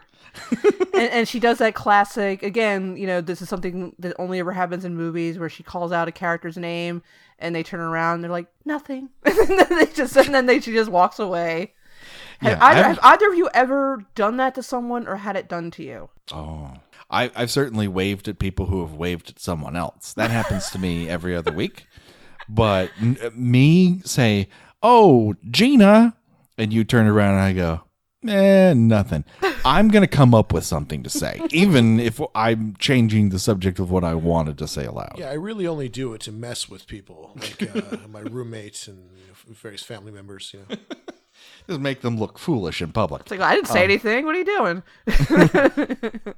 *laughs* and, and she does that classic again. You know, this is something that only ever happens in movies where she calls out a character's name and they turn around they're like nothing, *laughs* and then they just and then they she just walks away. Have, Yeah, either, have either of you ever done that to someone or had it done to you? Oh, I, I've certainly waved at people who have waved at someone else. That happens to me every other week. But n- me say, "Oh, Gena," and you turn around and I go, "Eh, nothing." I'm gonna come up with something to say, *laughs* even if I'm changing the subject of what I wanted to say aloud. Yeah, I really only do it to mess with people, like uh, my roommates and you know, various family members. You know, *laughs* Just make them look foolish in public. It's like I didn't say Um, anything. What are you doing? *laughs*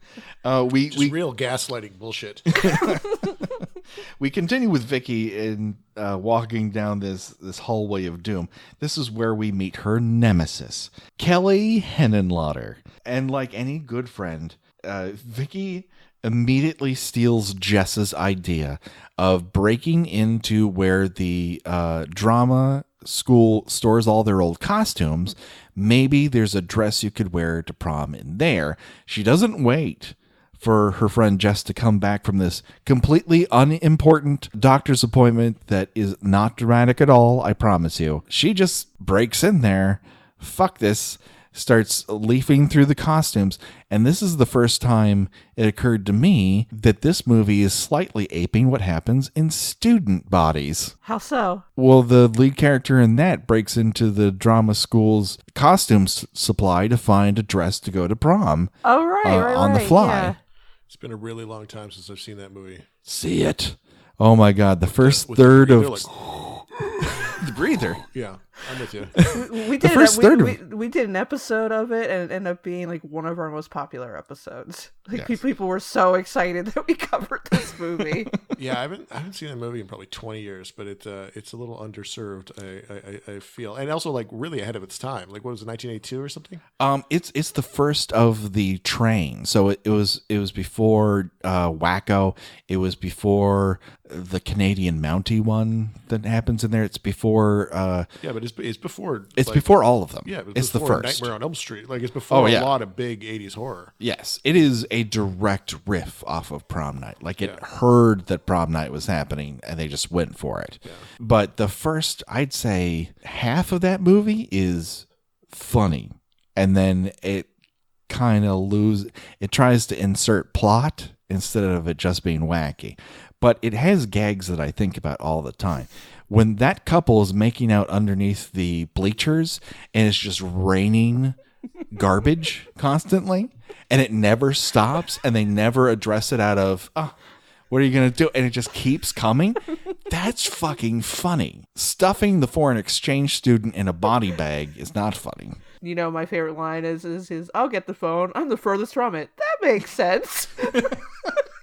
Uh, we just we real gaslighting bullshit. *laughs* we continue with Vicky in uh, walking down this this hallway of doom. This is where we meet her nemesis, Kelly Henenlotter. And like any good friend, uh, Vicky immediately steals Jess's idea of breaking into where the uh, drama school stores all their old costumes. Maybe there's a dress you could wear to prom in there. She doesn't wait for her friend Jess to come back from this completely unimportant doctor's appointment that is not dramatic at all, I promise you. She just breaks in there, fuck this, starts leafing through the costumes, and this is the first time it occurred to me that this movie is slightly aping what happens in student bodies. How so? Well, the lead character in that breaks into the drama school's costumes supply to find a dress to go to prom Oh right, uh, right, on the fly. yeah. It's been a really long time since I've seen that movie. See it. Oh my god, the first With the third of like, *gasps* the breather. *laughs* yeah, I'm with you. *laughs* We did first we, third we, of we did an episode of it, and it ended up being like one of our most popular episodes. *laughs* Like Yes. people were so excited that we *laughs* covered this movie. Yeah, I haven't I haven't seen that movie in probably 20 years, but it uh, it's a little underserved. I, I I- I feel, and also like really ahead of its time. Like what was it, 1982 or something? Um, it's it's the first of the train. So it, it was it was before uh, Wacko. It was before the Canadian Mountie one that happens in there. It's before. Uh, Yeah, but it's it's before. it's like- before all of them. Yeah, it it's the first. Nightmare on Elm Street. Like it's before Oh, yeah. a lot of big 80s horror. Yes, it is a direct riff off of prom night. Like it Yeah. heard that prom night was happening and they just went for it. But the first, I'd say, half of that movie is funny, and then it kind of lose. It tries to insert plot instead of it just being wacky. But it has gags that I think about all the time. When that couple is making out underneath the bleachers and it's just raining garbage constantly and it never stops and they never address it out of oh, what are you going to do and it just keeps coming that's fucking funny stuffing the foreign exchange student in a body bag is not funny you know, my favorite line is is is I'll get the phone. I'm the furthest from it. That makes sense. *laughs*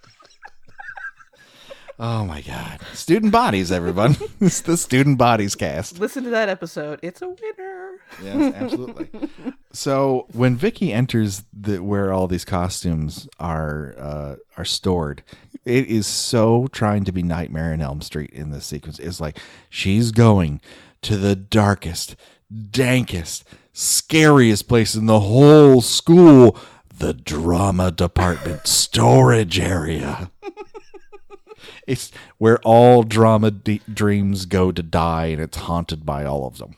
Oh my god. Student bodies, everyone. *laughs* it's the student bodies cast. Listen to that episode. It's a winner. Yes, absolutely. so when Vicky enters the where all these costumes are uh, are stored, it is so trying to be Nightmare in Elm Street in this sequence. It's like she's going to the darkest, dankest, scariest place in the whole school, the drama department storage area. *laughs* It's where all drama de- dreams go to die, and it's haunted by all of them.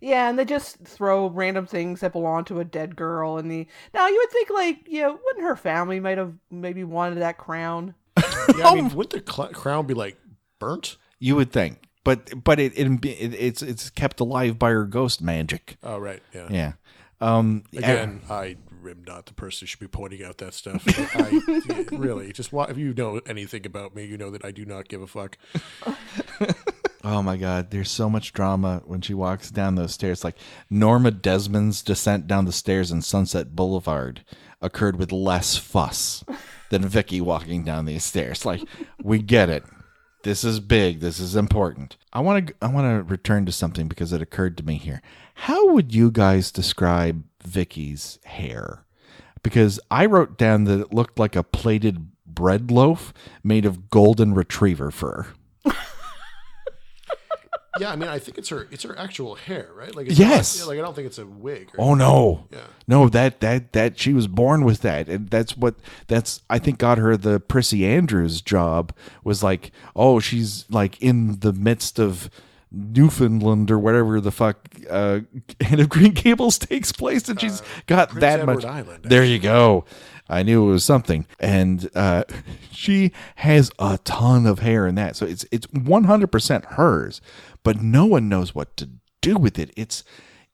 Yeah, and they just throw random things that belong to a dead girl in the. Now you would think like, you know, wouldn't her family might have maybe wanted that crown? *laughs* Yeah, I mean, *laughs* wouldn't the cl- crown be like burnt? You would think, but but it, it, it it's it's kept alive by her ghost magic. Oh, right. Yeah. Yeah. Um. Again, I am not the person who should be pointing out that stuff. *laughs* I, really, just wa- if you know anything about me, you know that I do not give a fuck. *laughs* Oh my God! There's so much drama when she walks down those stairs. Like Norma Desmond's descent down the stairs in Sunset Boulevard occurred with less fuss than Vicky walking down these stairs. Like we get it. This is big. This is important. I want to. I want to return to something because it occurred to me here. How would you guys describe Vicky's hair? Because I wrote down that it looked like a plated bread loaf made of golden retriever fur. *laughs* Yeah, I mean, I think it's her. It's her actual hair, right? Like, it's Yes. Not, like I don't think it's a wig. Oh no. Yeah. No, that that that she was born with that. And that's what that's I think got her the Prissy Andrews job was like, oh, she's like in the midst of Newfoundland or whatever the fuck uh *laughs* Anne of Green Gables takes place and she's got Uh, Prince that Edward much Island, There you go. I knew it was something. And uh *laughs* she has a ton of hair in that. So it's it's 100% hers, but no one knows what to do with it. It's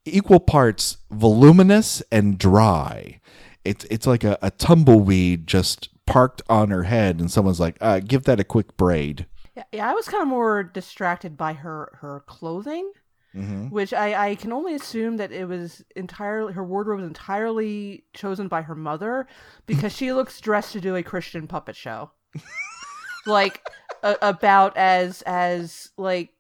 equal parts voluminous and dry. It's it's like a, a tumbleweed just parked on her head, and someone's like, uh, "Give that a quick braid." Yeah, yeah, I was kind of more distracted by her her clothing, mm-hmm. which I I can only assume that it was entirely her wardrobe was entirely chosen by her mother because she looks dressed to do a Christian puppet show, *laughs* like a, about as as like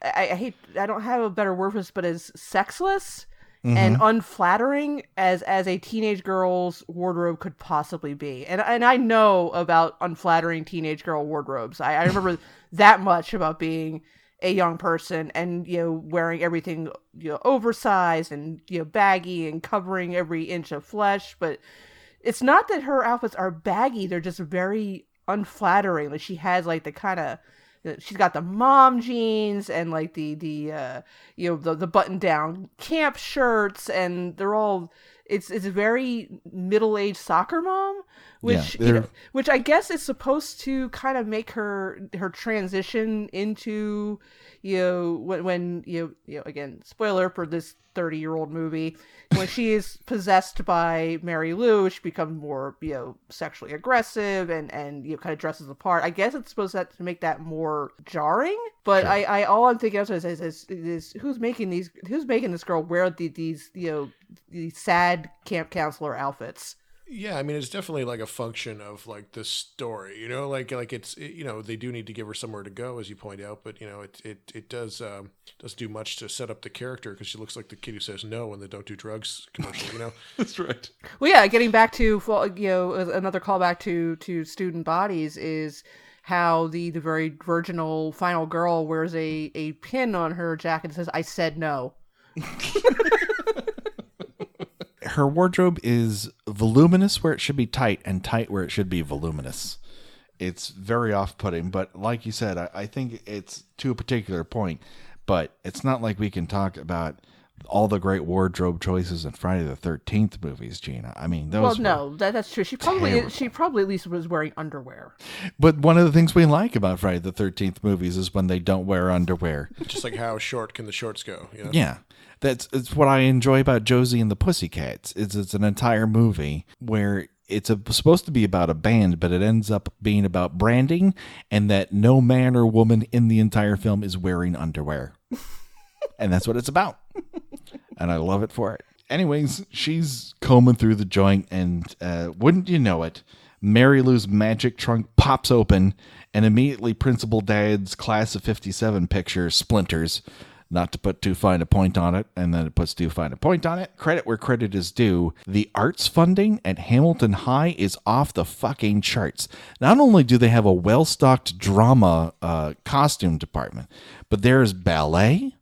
I, I hate I don't have a better word for this, but as sexless and mm-hmm. unflattering as as a teenage girl's wardrobe could possibly be. And and I know about unflattering teenage girl wardrobes. I, I remember *laughs* that much about being a young person and you know wearing everything you know oversized and you know baggy and covering every inch of flesh, but it's not that her outfits are baggy, they're just very unflattering. Like she has like the kind of she's got the mom jeans and like the the uh you know the the button down camp shirts and they're all it's it's a very middle-aged soccer mom which Yeah, you know, which I guess is supposed to kind of make her her transition into you know when when you know, you know again spoiler for this 30 year old movie when she is possessed by Mary Lou she becomes more you know sexually aggressive and and you know kind of dresses the part. I guess it's supposed to make that more jarring but I I all I'm thinking of is, is, is, is who's making these who's making this girl wear the, these you know these sad camp counselor outfits Yeah, I mean, it's definitely like a function of like the story, you know, like like it's it, you know they do need to give her somewhere to go, as you point out, but you know it it it does um, does do much to set up the character because she looks like the kid who says no in the "Don't Do Drugs" commercial, you know. *laughs* That's right. Well, yeah, getting back to you know another callback to to student bodies is how the the very virginal final girl wears a a pin on her jacket that says "I said no." *laughs* Her wardrobe is voluminous where it should be tight, and tight where it should be voluminous. It's very off-putting, but like you said, I, I think it's to a particular point. But it's not like we can talk about all the great wardrobe choices in Friday the Thirteenth movies, Gena. I mean, those. Well, were- no, that, that's true. She probably terrible. she probably at least was wearing underwear. But one of the things we like about Friday the Thirteenth movies is when they don't wear underwear. Just like how short can the shorts go, you know? Yeah. That's it's what I enjoy about Josie and the Pussycats. Is it's an entire movie where it's a, supposed to be about a band, but it ends up being about branding and that no man or woman in the entire film is wearing underwear. *laughs* and that's what it's about. and I love it for it. Anyways, she's combing through the joint, and uh, wouldn't you know it, Mary Lou's magic trunk pops open, and immediately Principal Dad's class of 57 picture splinters. Not to put too fine a point on it, and then it puts too fine a point on it. Credit where credit is due. The arts funding at Hamilton High is off the fucking charts. Not only do they have a well stocked drama uh, costume department, but there is ballet,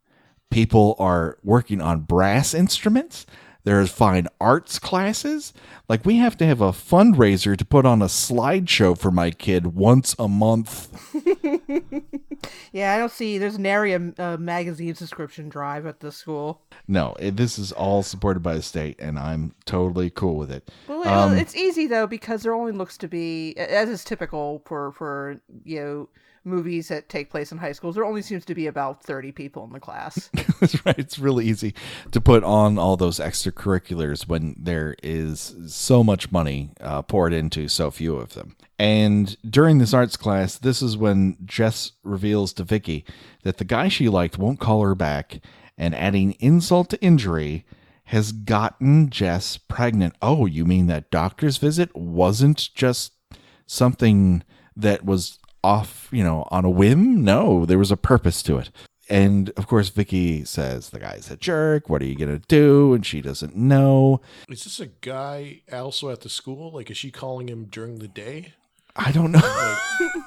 people are working on brass instruments there's fine arts classes like we have to have a fundraiser to put on a slideshow for my kid once a month *laughs* yeah i don't see there's nary a, a magazine subscription drive at the school. No it, this is all supported by the state and i'm totally cool with it. Well, um, it's easy though because there only looks to be as is typical for for you know movies that take place in high schools, there only seems to be about 30 people in the class. *laughs* That's right. It's really easy to put on all those extracurriculars when there is so much money uh, poured into so few of them. And during this arts class, this is when Jess reveals to Vicky that the guy she liked won't call her back, and adding insult to injury, has gotten Jess pregnant. Oh, you mean that doctor's visit wasn't just something that was off, you know, on a whim. No, there was a purpose to it. And of course, Vicky says the guy's a jerk. What are you gonna do? And she doesn't know. Is this a guy also at the school? Like, is she calling him during the day? I don't know. Like,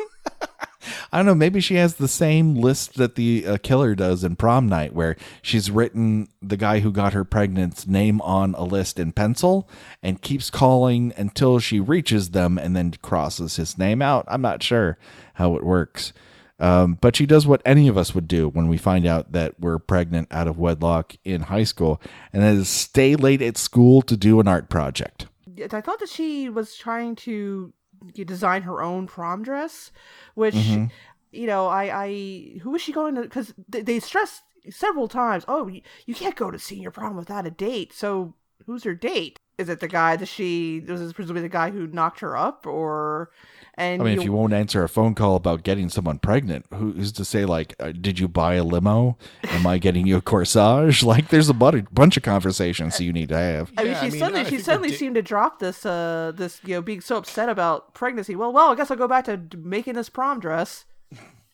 I don't know. Maybe she has the same list that the uh, killer does in prom night, where she's written the guy who got her pregnant's name on a list in pencil and keeps calling until she reaches them and then crosses his name out. I'm not sure how it works. Um, but she does what any of us would do when we find out that we're pregnant out of wedlock in high school, and that is stay late at school to do an art project. I thought that she was trying to design her own prom dress, which mm-hmm. you know, I, I who is she going to? Because they, they stressed several times, oh, you, you can't go to senior prom without a date. So who's her date? Is it the guy that she was this presumably the guy who knocked her up, or and I mean, you, if you won't answer a phone call about getting someone pregnant, who's to say like, uh, did you buy a limo? Am I getting you a corsage? *laughs* Like, there's a bunch of conversations you need to have. I mean, yeah, she I mean, suddenly she suddenly di- seemed to drop this uh this you know being so upset about pregnancy. Well, well, I guess I'll go back to making this prom dress.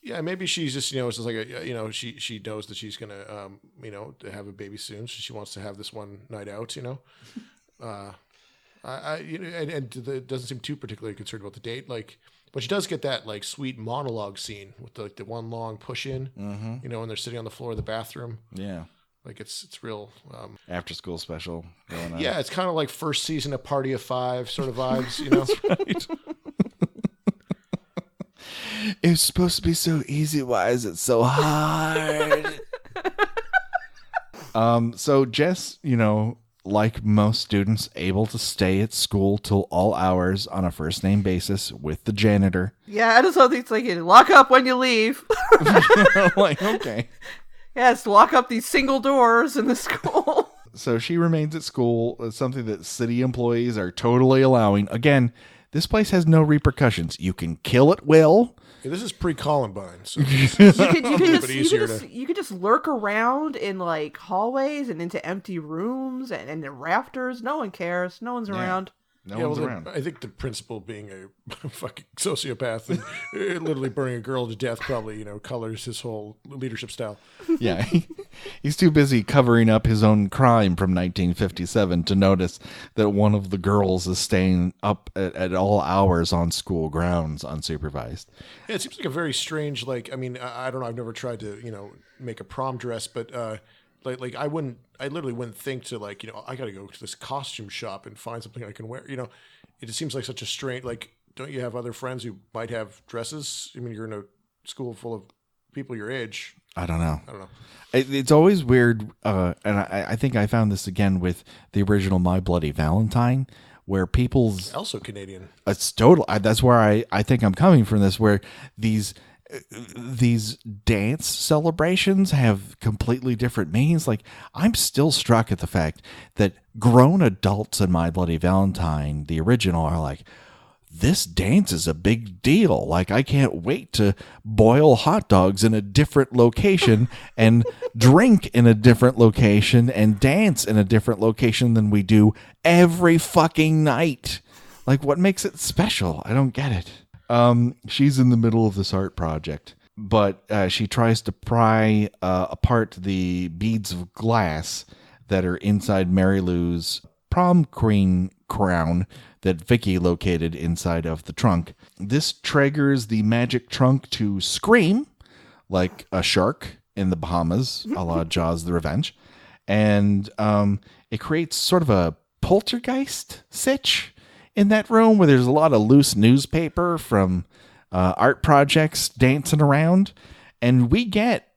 Yeah, maybe she's just you know it's just like a, you know she she knows that she's gonna um you know have a baby soon, so she wants to have this one night out. You know, *laughs* uh, I, I you know, and, and the, doesn't seem too particularly concerned about the date. Like, but she does get that like sweet monologue scene with the, like the one long push in. Mm-hmm. You know, when they're sitting on the floor of the bathroom. Yeah. Like it's it's real um, after school special. Yeah, it's kind of like first season of Party of Five sort of vibes, you know. *laughs* right. *laughs* it's supposed to be so easy. Why is it so hard? *laughs* um. So Jess, you know, like most students, able to stay at school till all hours on a first name basis with the janitor. Yeah, I just thought it's like lock up when you leave. *laughs* *laughs* like, okay. Yes, lock up these single doors in the school. *laughs* so she remains at school. It's something that city employees are totally allowing. Again, this place has no repercussions. You can kill at will. Yeah, this is pre Columbine, so *laughs* you could, you, could just, you, could just, you could just lurk around in like hallways and into empty rooms and, and the rafters. No one cares. No one's yeah. around. No yeah, one's well, around. I think the principal being a *laughs* fucking sociopath and uh, literally burning a girl to death probably, you know, colors his whole leadership style. Yeah. *laughs* He's too busy covering up his own crime from 1957 to notice that one of the girls is staying up at, at all hours on school grounds unsupervised. Yeah, it seems like a very strange, like, I mean, I, I don't know. I've never tried to, you know, make a prom dress, but, uh, like like I wouldn't I literally wouldn't think to like you know I got to go to this costume shop and find something I can wear. You know, it just seems like such a strange like. Don't you have other friends who might have dresses? I mean, you're in a school full of people your age. I don't know. I don't know. It, it's always weird, uh, and I, I think I found this again with the original My Bloody Valentine, where people's also Canadian. It's total. I, that's where I I think I'm coming from. This where these these dance celebrations have completely different meanings. Like, I'm still struck at the fact that grown adults in My Bloody Valentine, the original, are like, this dance is a big deal. Like, I can't wait to boil hot dogs in a different location *laughs* and drink in a different location and dance in a different location than we do every fucking night. Like, what makes it special? I don't get it. Um, she's in the middle of this art project, but uh, she tries to pry uh, apart the beads of glass that are inside Mary Lou's prom queen crown that Vicky located inside of the trunk. This triggers the magic trunk to scream like a shark in the Bahamas, a la *laughs* Jaws the Revenge. And um, it creates sort of a poltergeist sitch in that room where there's a lot of loose newspaper from uh, art projects dancing around. And we get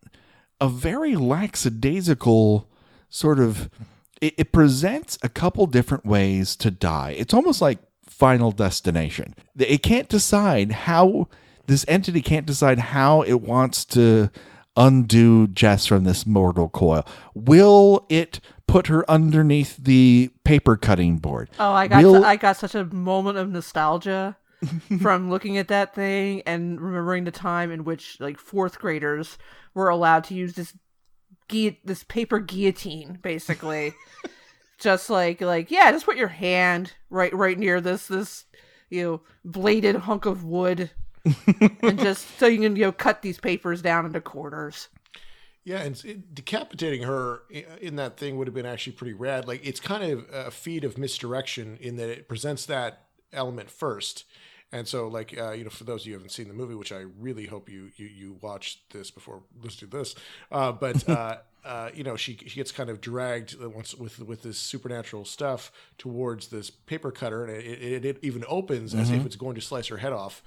a very lackadaisical sort of. It, it presents a couple different ways to die. It's almost like Final Destination. It can't decide how. This entity can't decide how it wants to undo Jess from this mortal coil. Will it put her underneath the paper cutting board? Oh, I got Will- I got such a moment of nostalgia *laughs* from looking at that thing and remembering the time in which like fourth graders were allowed to use this this paper guillotine basically. *laughs* just like like yeah, just put your hand right right near this this you know bladed hunk of wood *laughs* and just so you can you know cut these papers down into quarters. Yeah, and it, decapitating her in that thing would have been actually pretty rad. Like it's kind of a feat of misdirection in that it presents that element first, and so like uh, you know, for those of you who haven't seen the movie, which I really hope you you, you watch this before listening to this, uh, but. *laughs* Uh, uh, you know, she she gets kind of dragged once with with this supernatural stuff towards this paper cutter, and it, it, it even opens as if it's going to slice her head off,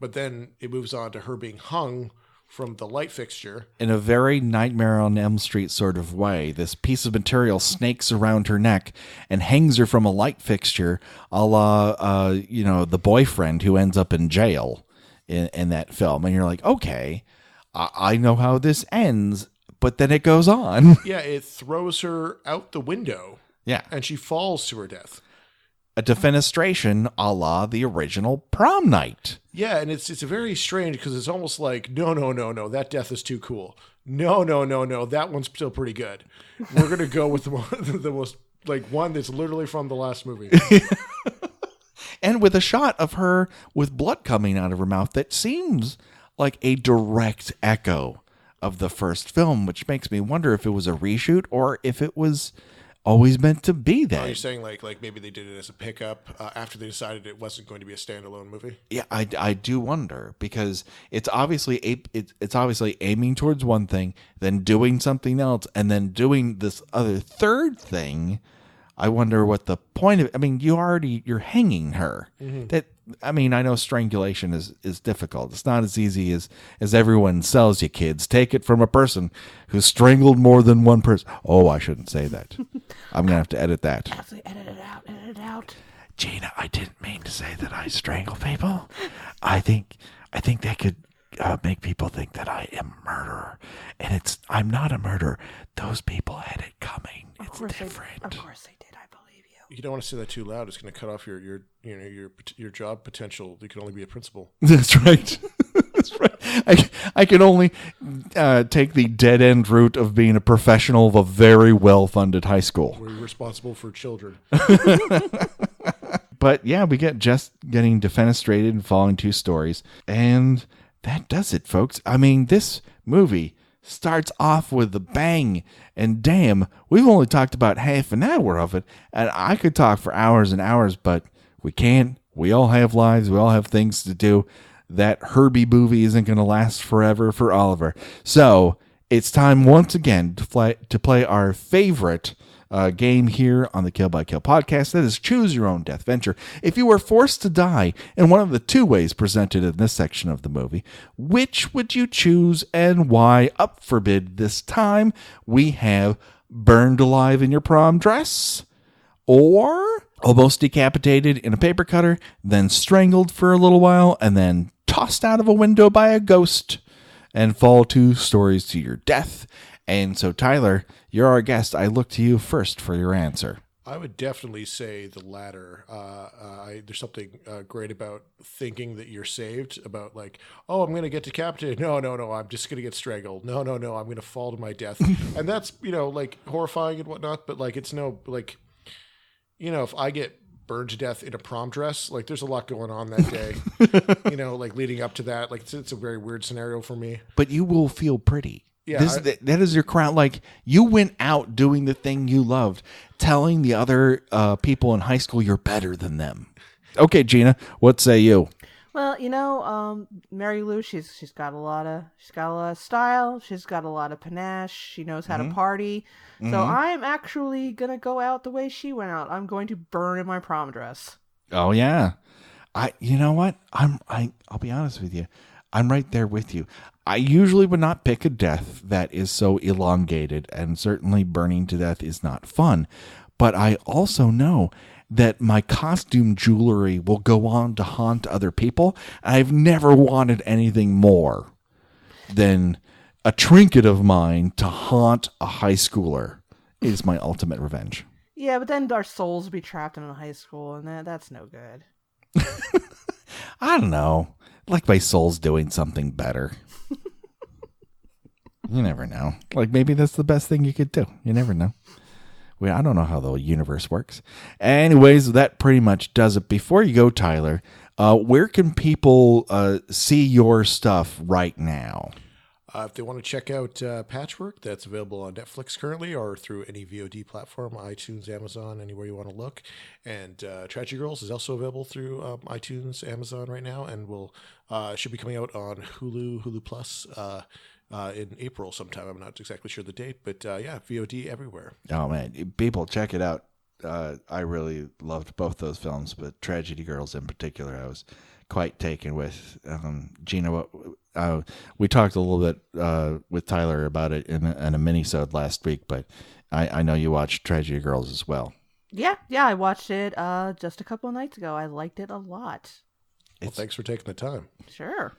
but then it moves on to her being hung from the light fixture, in a very Nightmare on Elm Street sort of way, this piece of material snakes around her neck and hangs her from a light fixture, a la, uh, you know, the boyfriend who ends up in jail in, in that film. And you're like, okay, I, I know how this ends, but then it goes on. *laughs* Yeah, it throws her out the window yeah. and she falls to her death. A defenestration a la the original prom night. Yeah, and it's it's very strange because it's almost like no, no, no, no, that death is too cool. No, no, no, no, that one's still pretty good. We're gonna go with the, mo- *laughs* the most like one that's literally from the last movie. *laughs* and with a shot of her with blood coming out of her mouth that seems like a direct echo of the first film, which makes me wonder if it was a reshoot or if it was always meant to be that. Are you saying like like maybe they did it as a pickup uh, after they decided it wasn't going to be a standalone movie? Yeah, I, I do wonder because it's obviously a, it's it's obviously aiming towards one thing, then doing something else, and then doing this other third thing. I wonder what the point of. I mean, you already you're hanging her. That I mean, I know strangulation is is difficult. It's not as easy as as everyone sells you, kids. Take it from a person who strangled more than one person. Oh, I shouldn't say that. *laughs* I'm gonna have to edit that. Absolutely, edit it out, edit it out. Gena, I didn't mean to say that I strangle people. I think I think that could uh, make people think that I am a murderer, and it's I'm not a murderer. Those people had it coming. Of It's course, they, different. of course they did. You. Don't want to say that too loud. It's going to cut off your your you know your your job potential. You can only be a principal. *laughs* That's right. *laughs* That's right. I I can only uh, take the dead end route of being a professional of a very well funded high school. You're responsible for children. *laughs* But yeah, we get just getting defenestrated and falling two stories. And that does it, folks. I mean, this movie starts off with a bang. And damn, we've only talked about half an hour of it. And I could talk for hours and hours, but we can't. We all have lives, we all have things to do. That Herbie movie isn't going to last forever for Oliver. So it's time once again to, fly, to play our favorite uh, game here on the Kill by Kill podcast. That is choose your own death venture. If you were forced to die in one of the two ways presented in this section of the movie, which would you choose and why? Up for bid this time, we have burned alive in your prom dress or almost decapitated in a paper cutter, then strangled for a little while, and then tossed out of a window by a ghost and fall two stories to your death. And so, Tyler, you're our guest. I look to you first for your answer. I would definitely say the latter. Uh, uh, I, there's something uh, great about thinking that you're saved. About like, oh, I'm going to get decapitated. No, no, no. I'm just going to get strangled. No, no, no. I'm going to fall to my death. *laughs* and that's you know like horrifying and whatnot. But like, it's no like, you know, if I get burned to death in a prom dress. Like, there's a lot going on that day. *laughs* you know, like leading up to that. Like, it's, it's a very weird scenario for me. But you will feel pretty. Yeah, This, I- that- that is your crown. Like you went out doing the thing you loved, telling the other uh, people in high school you're better than them. Okay, Gena, what say you? Well, you know, um, Mary Lou, she's she's got a lot of she's got a lot of style. She's got a lot of panache. She knows how to party. So I'm actually gonna go out the way she went out. I'm going to burn in my prom dress. Oh yeah, I. You know what? I'm. I. I'll be honest with you. I'm right there with you. I usually would not pick a death that is so elongated, and certainly burning to death is not fun. But I also know that my costume jewelry will go on to haunt other people. I've never wanted anything more than a trinket of mine to haunt a high schooler. is my ultimate revenge. Yeah, but then our souls will be trapped in a high school, and that that's no good. *laughs* I don't know. Like my soul's doing something better. you never know. Like maybe that's the best thing you could do. You never know. Well, I don't know how the universe works. Anyways, that pretty much does it. Before you go, Tyler, uh, where can people uh, see your stuff right now? Uh, if they want to check out uh, Patchwork, that's available on Netflix currently or through any VOD platform, iTunes, Amazon, anywhere you want to look. And uh, Tragedy Girls is also available through um, iTunes, Amazon right now, and will uh, should be coming out on Hulu, Hulu Plus uh, uh, in April sometime. I'm not exactly sure the date, but yeah, VOD everywhere. Oh man, people check it out. I really loved both those films, but Tragedy Girls in particular, I was quite taken with. Um, Gena, what, uh, we talked a little bit uh, with Tyler about it in a, in a mini-sode last week, but I, I know you watched Tragedy Girls as well. Yeah, yeah, I watched it uh just a couple of nights ago. I liked it a lot. Well, thanks for taking the time. Sure.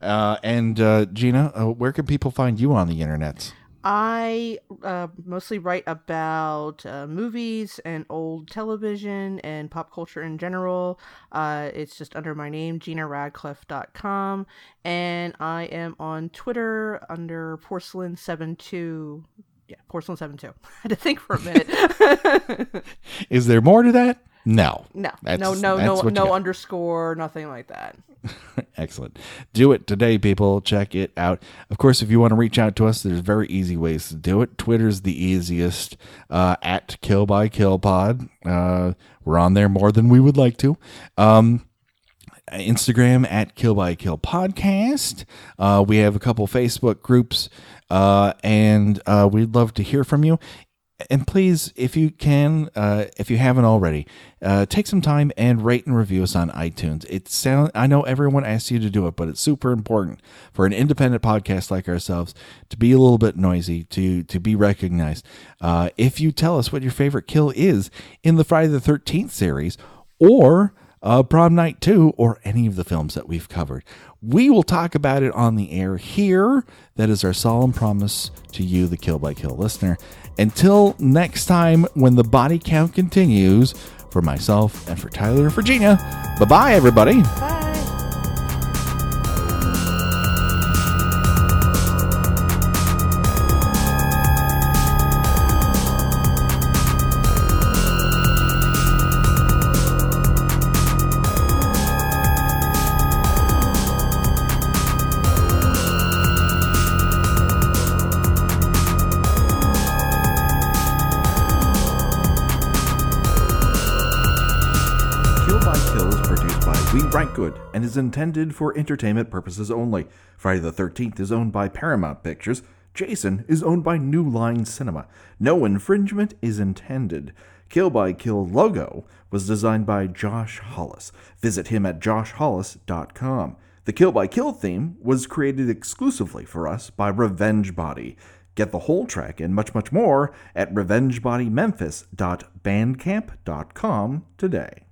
Uh, and uh, Gena, uh, where can people find you on the internet? I uh, mostly write about uh, movies and old television and pop culture in general. Uh, it's just under my name, genaradcliffe.com. And I am on Twitter under porcelain72. Yeah, porcelain72. *laughs* I had to think for a minute. *laughs* Is there more to that? No. no, That's- no, no, that's no, no underscore, nothing like that. *laughs* Excellent. Do it today, people. Check it out. Of course, if you want to reach out to us, there's very easy ways to do it. Twitter's the easiest uh, at Kill by Kill Pod. Uh, we're on there more than we would like to. Um, Instagram at Kill by Kill Podcast. Uh, we have a couple Facebook groups, uh, and uh, we'd love to hear from you. And please, if you can, uh, if you haven't already, uh, take some time and rate and review us on iTunes. It sound I know everyone asks you to do it, but it's super important for an independent podcast like ourselves to be a little bit noisy, to to be recognized. Uh, if you tell us what your favorite kill is in the Friday the Thirteenth series, or uh, Prom Night 2, or any of the films that we've covered. We will talk about it on the air here. That is our solemn promise to you, the Kill by Kill listener. Until next time, when the body count continues, for myself and for Tyler and bye bye, everybody. Bye. Is intended for entertainment purposes only. Friday the 13th is owned by Paramount Pictures. Jason is owned by New Line Cinema. No infringement is intended. Kill by Kill logo was designed by Josh Hollis. Visit him at joshhollis.com. The Kill by Kill theme was created exclusively for us by Revenge Body. Get the whole track and much, much more at revengebodymemphis.bandcamp.com today.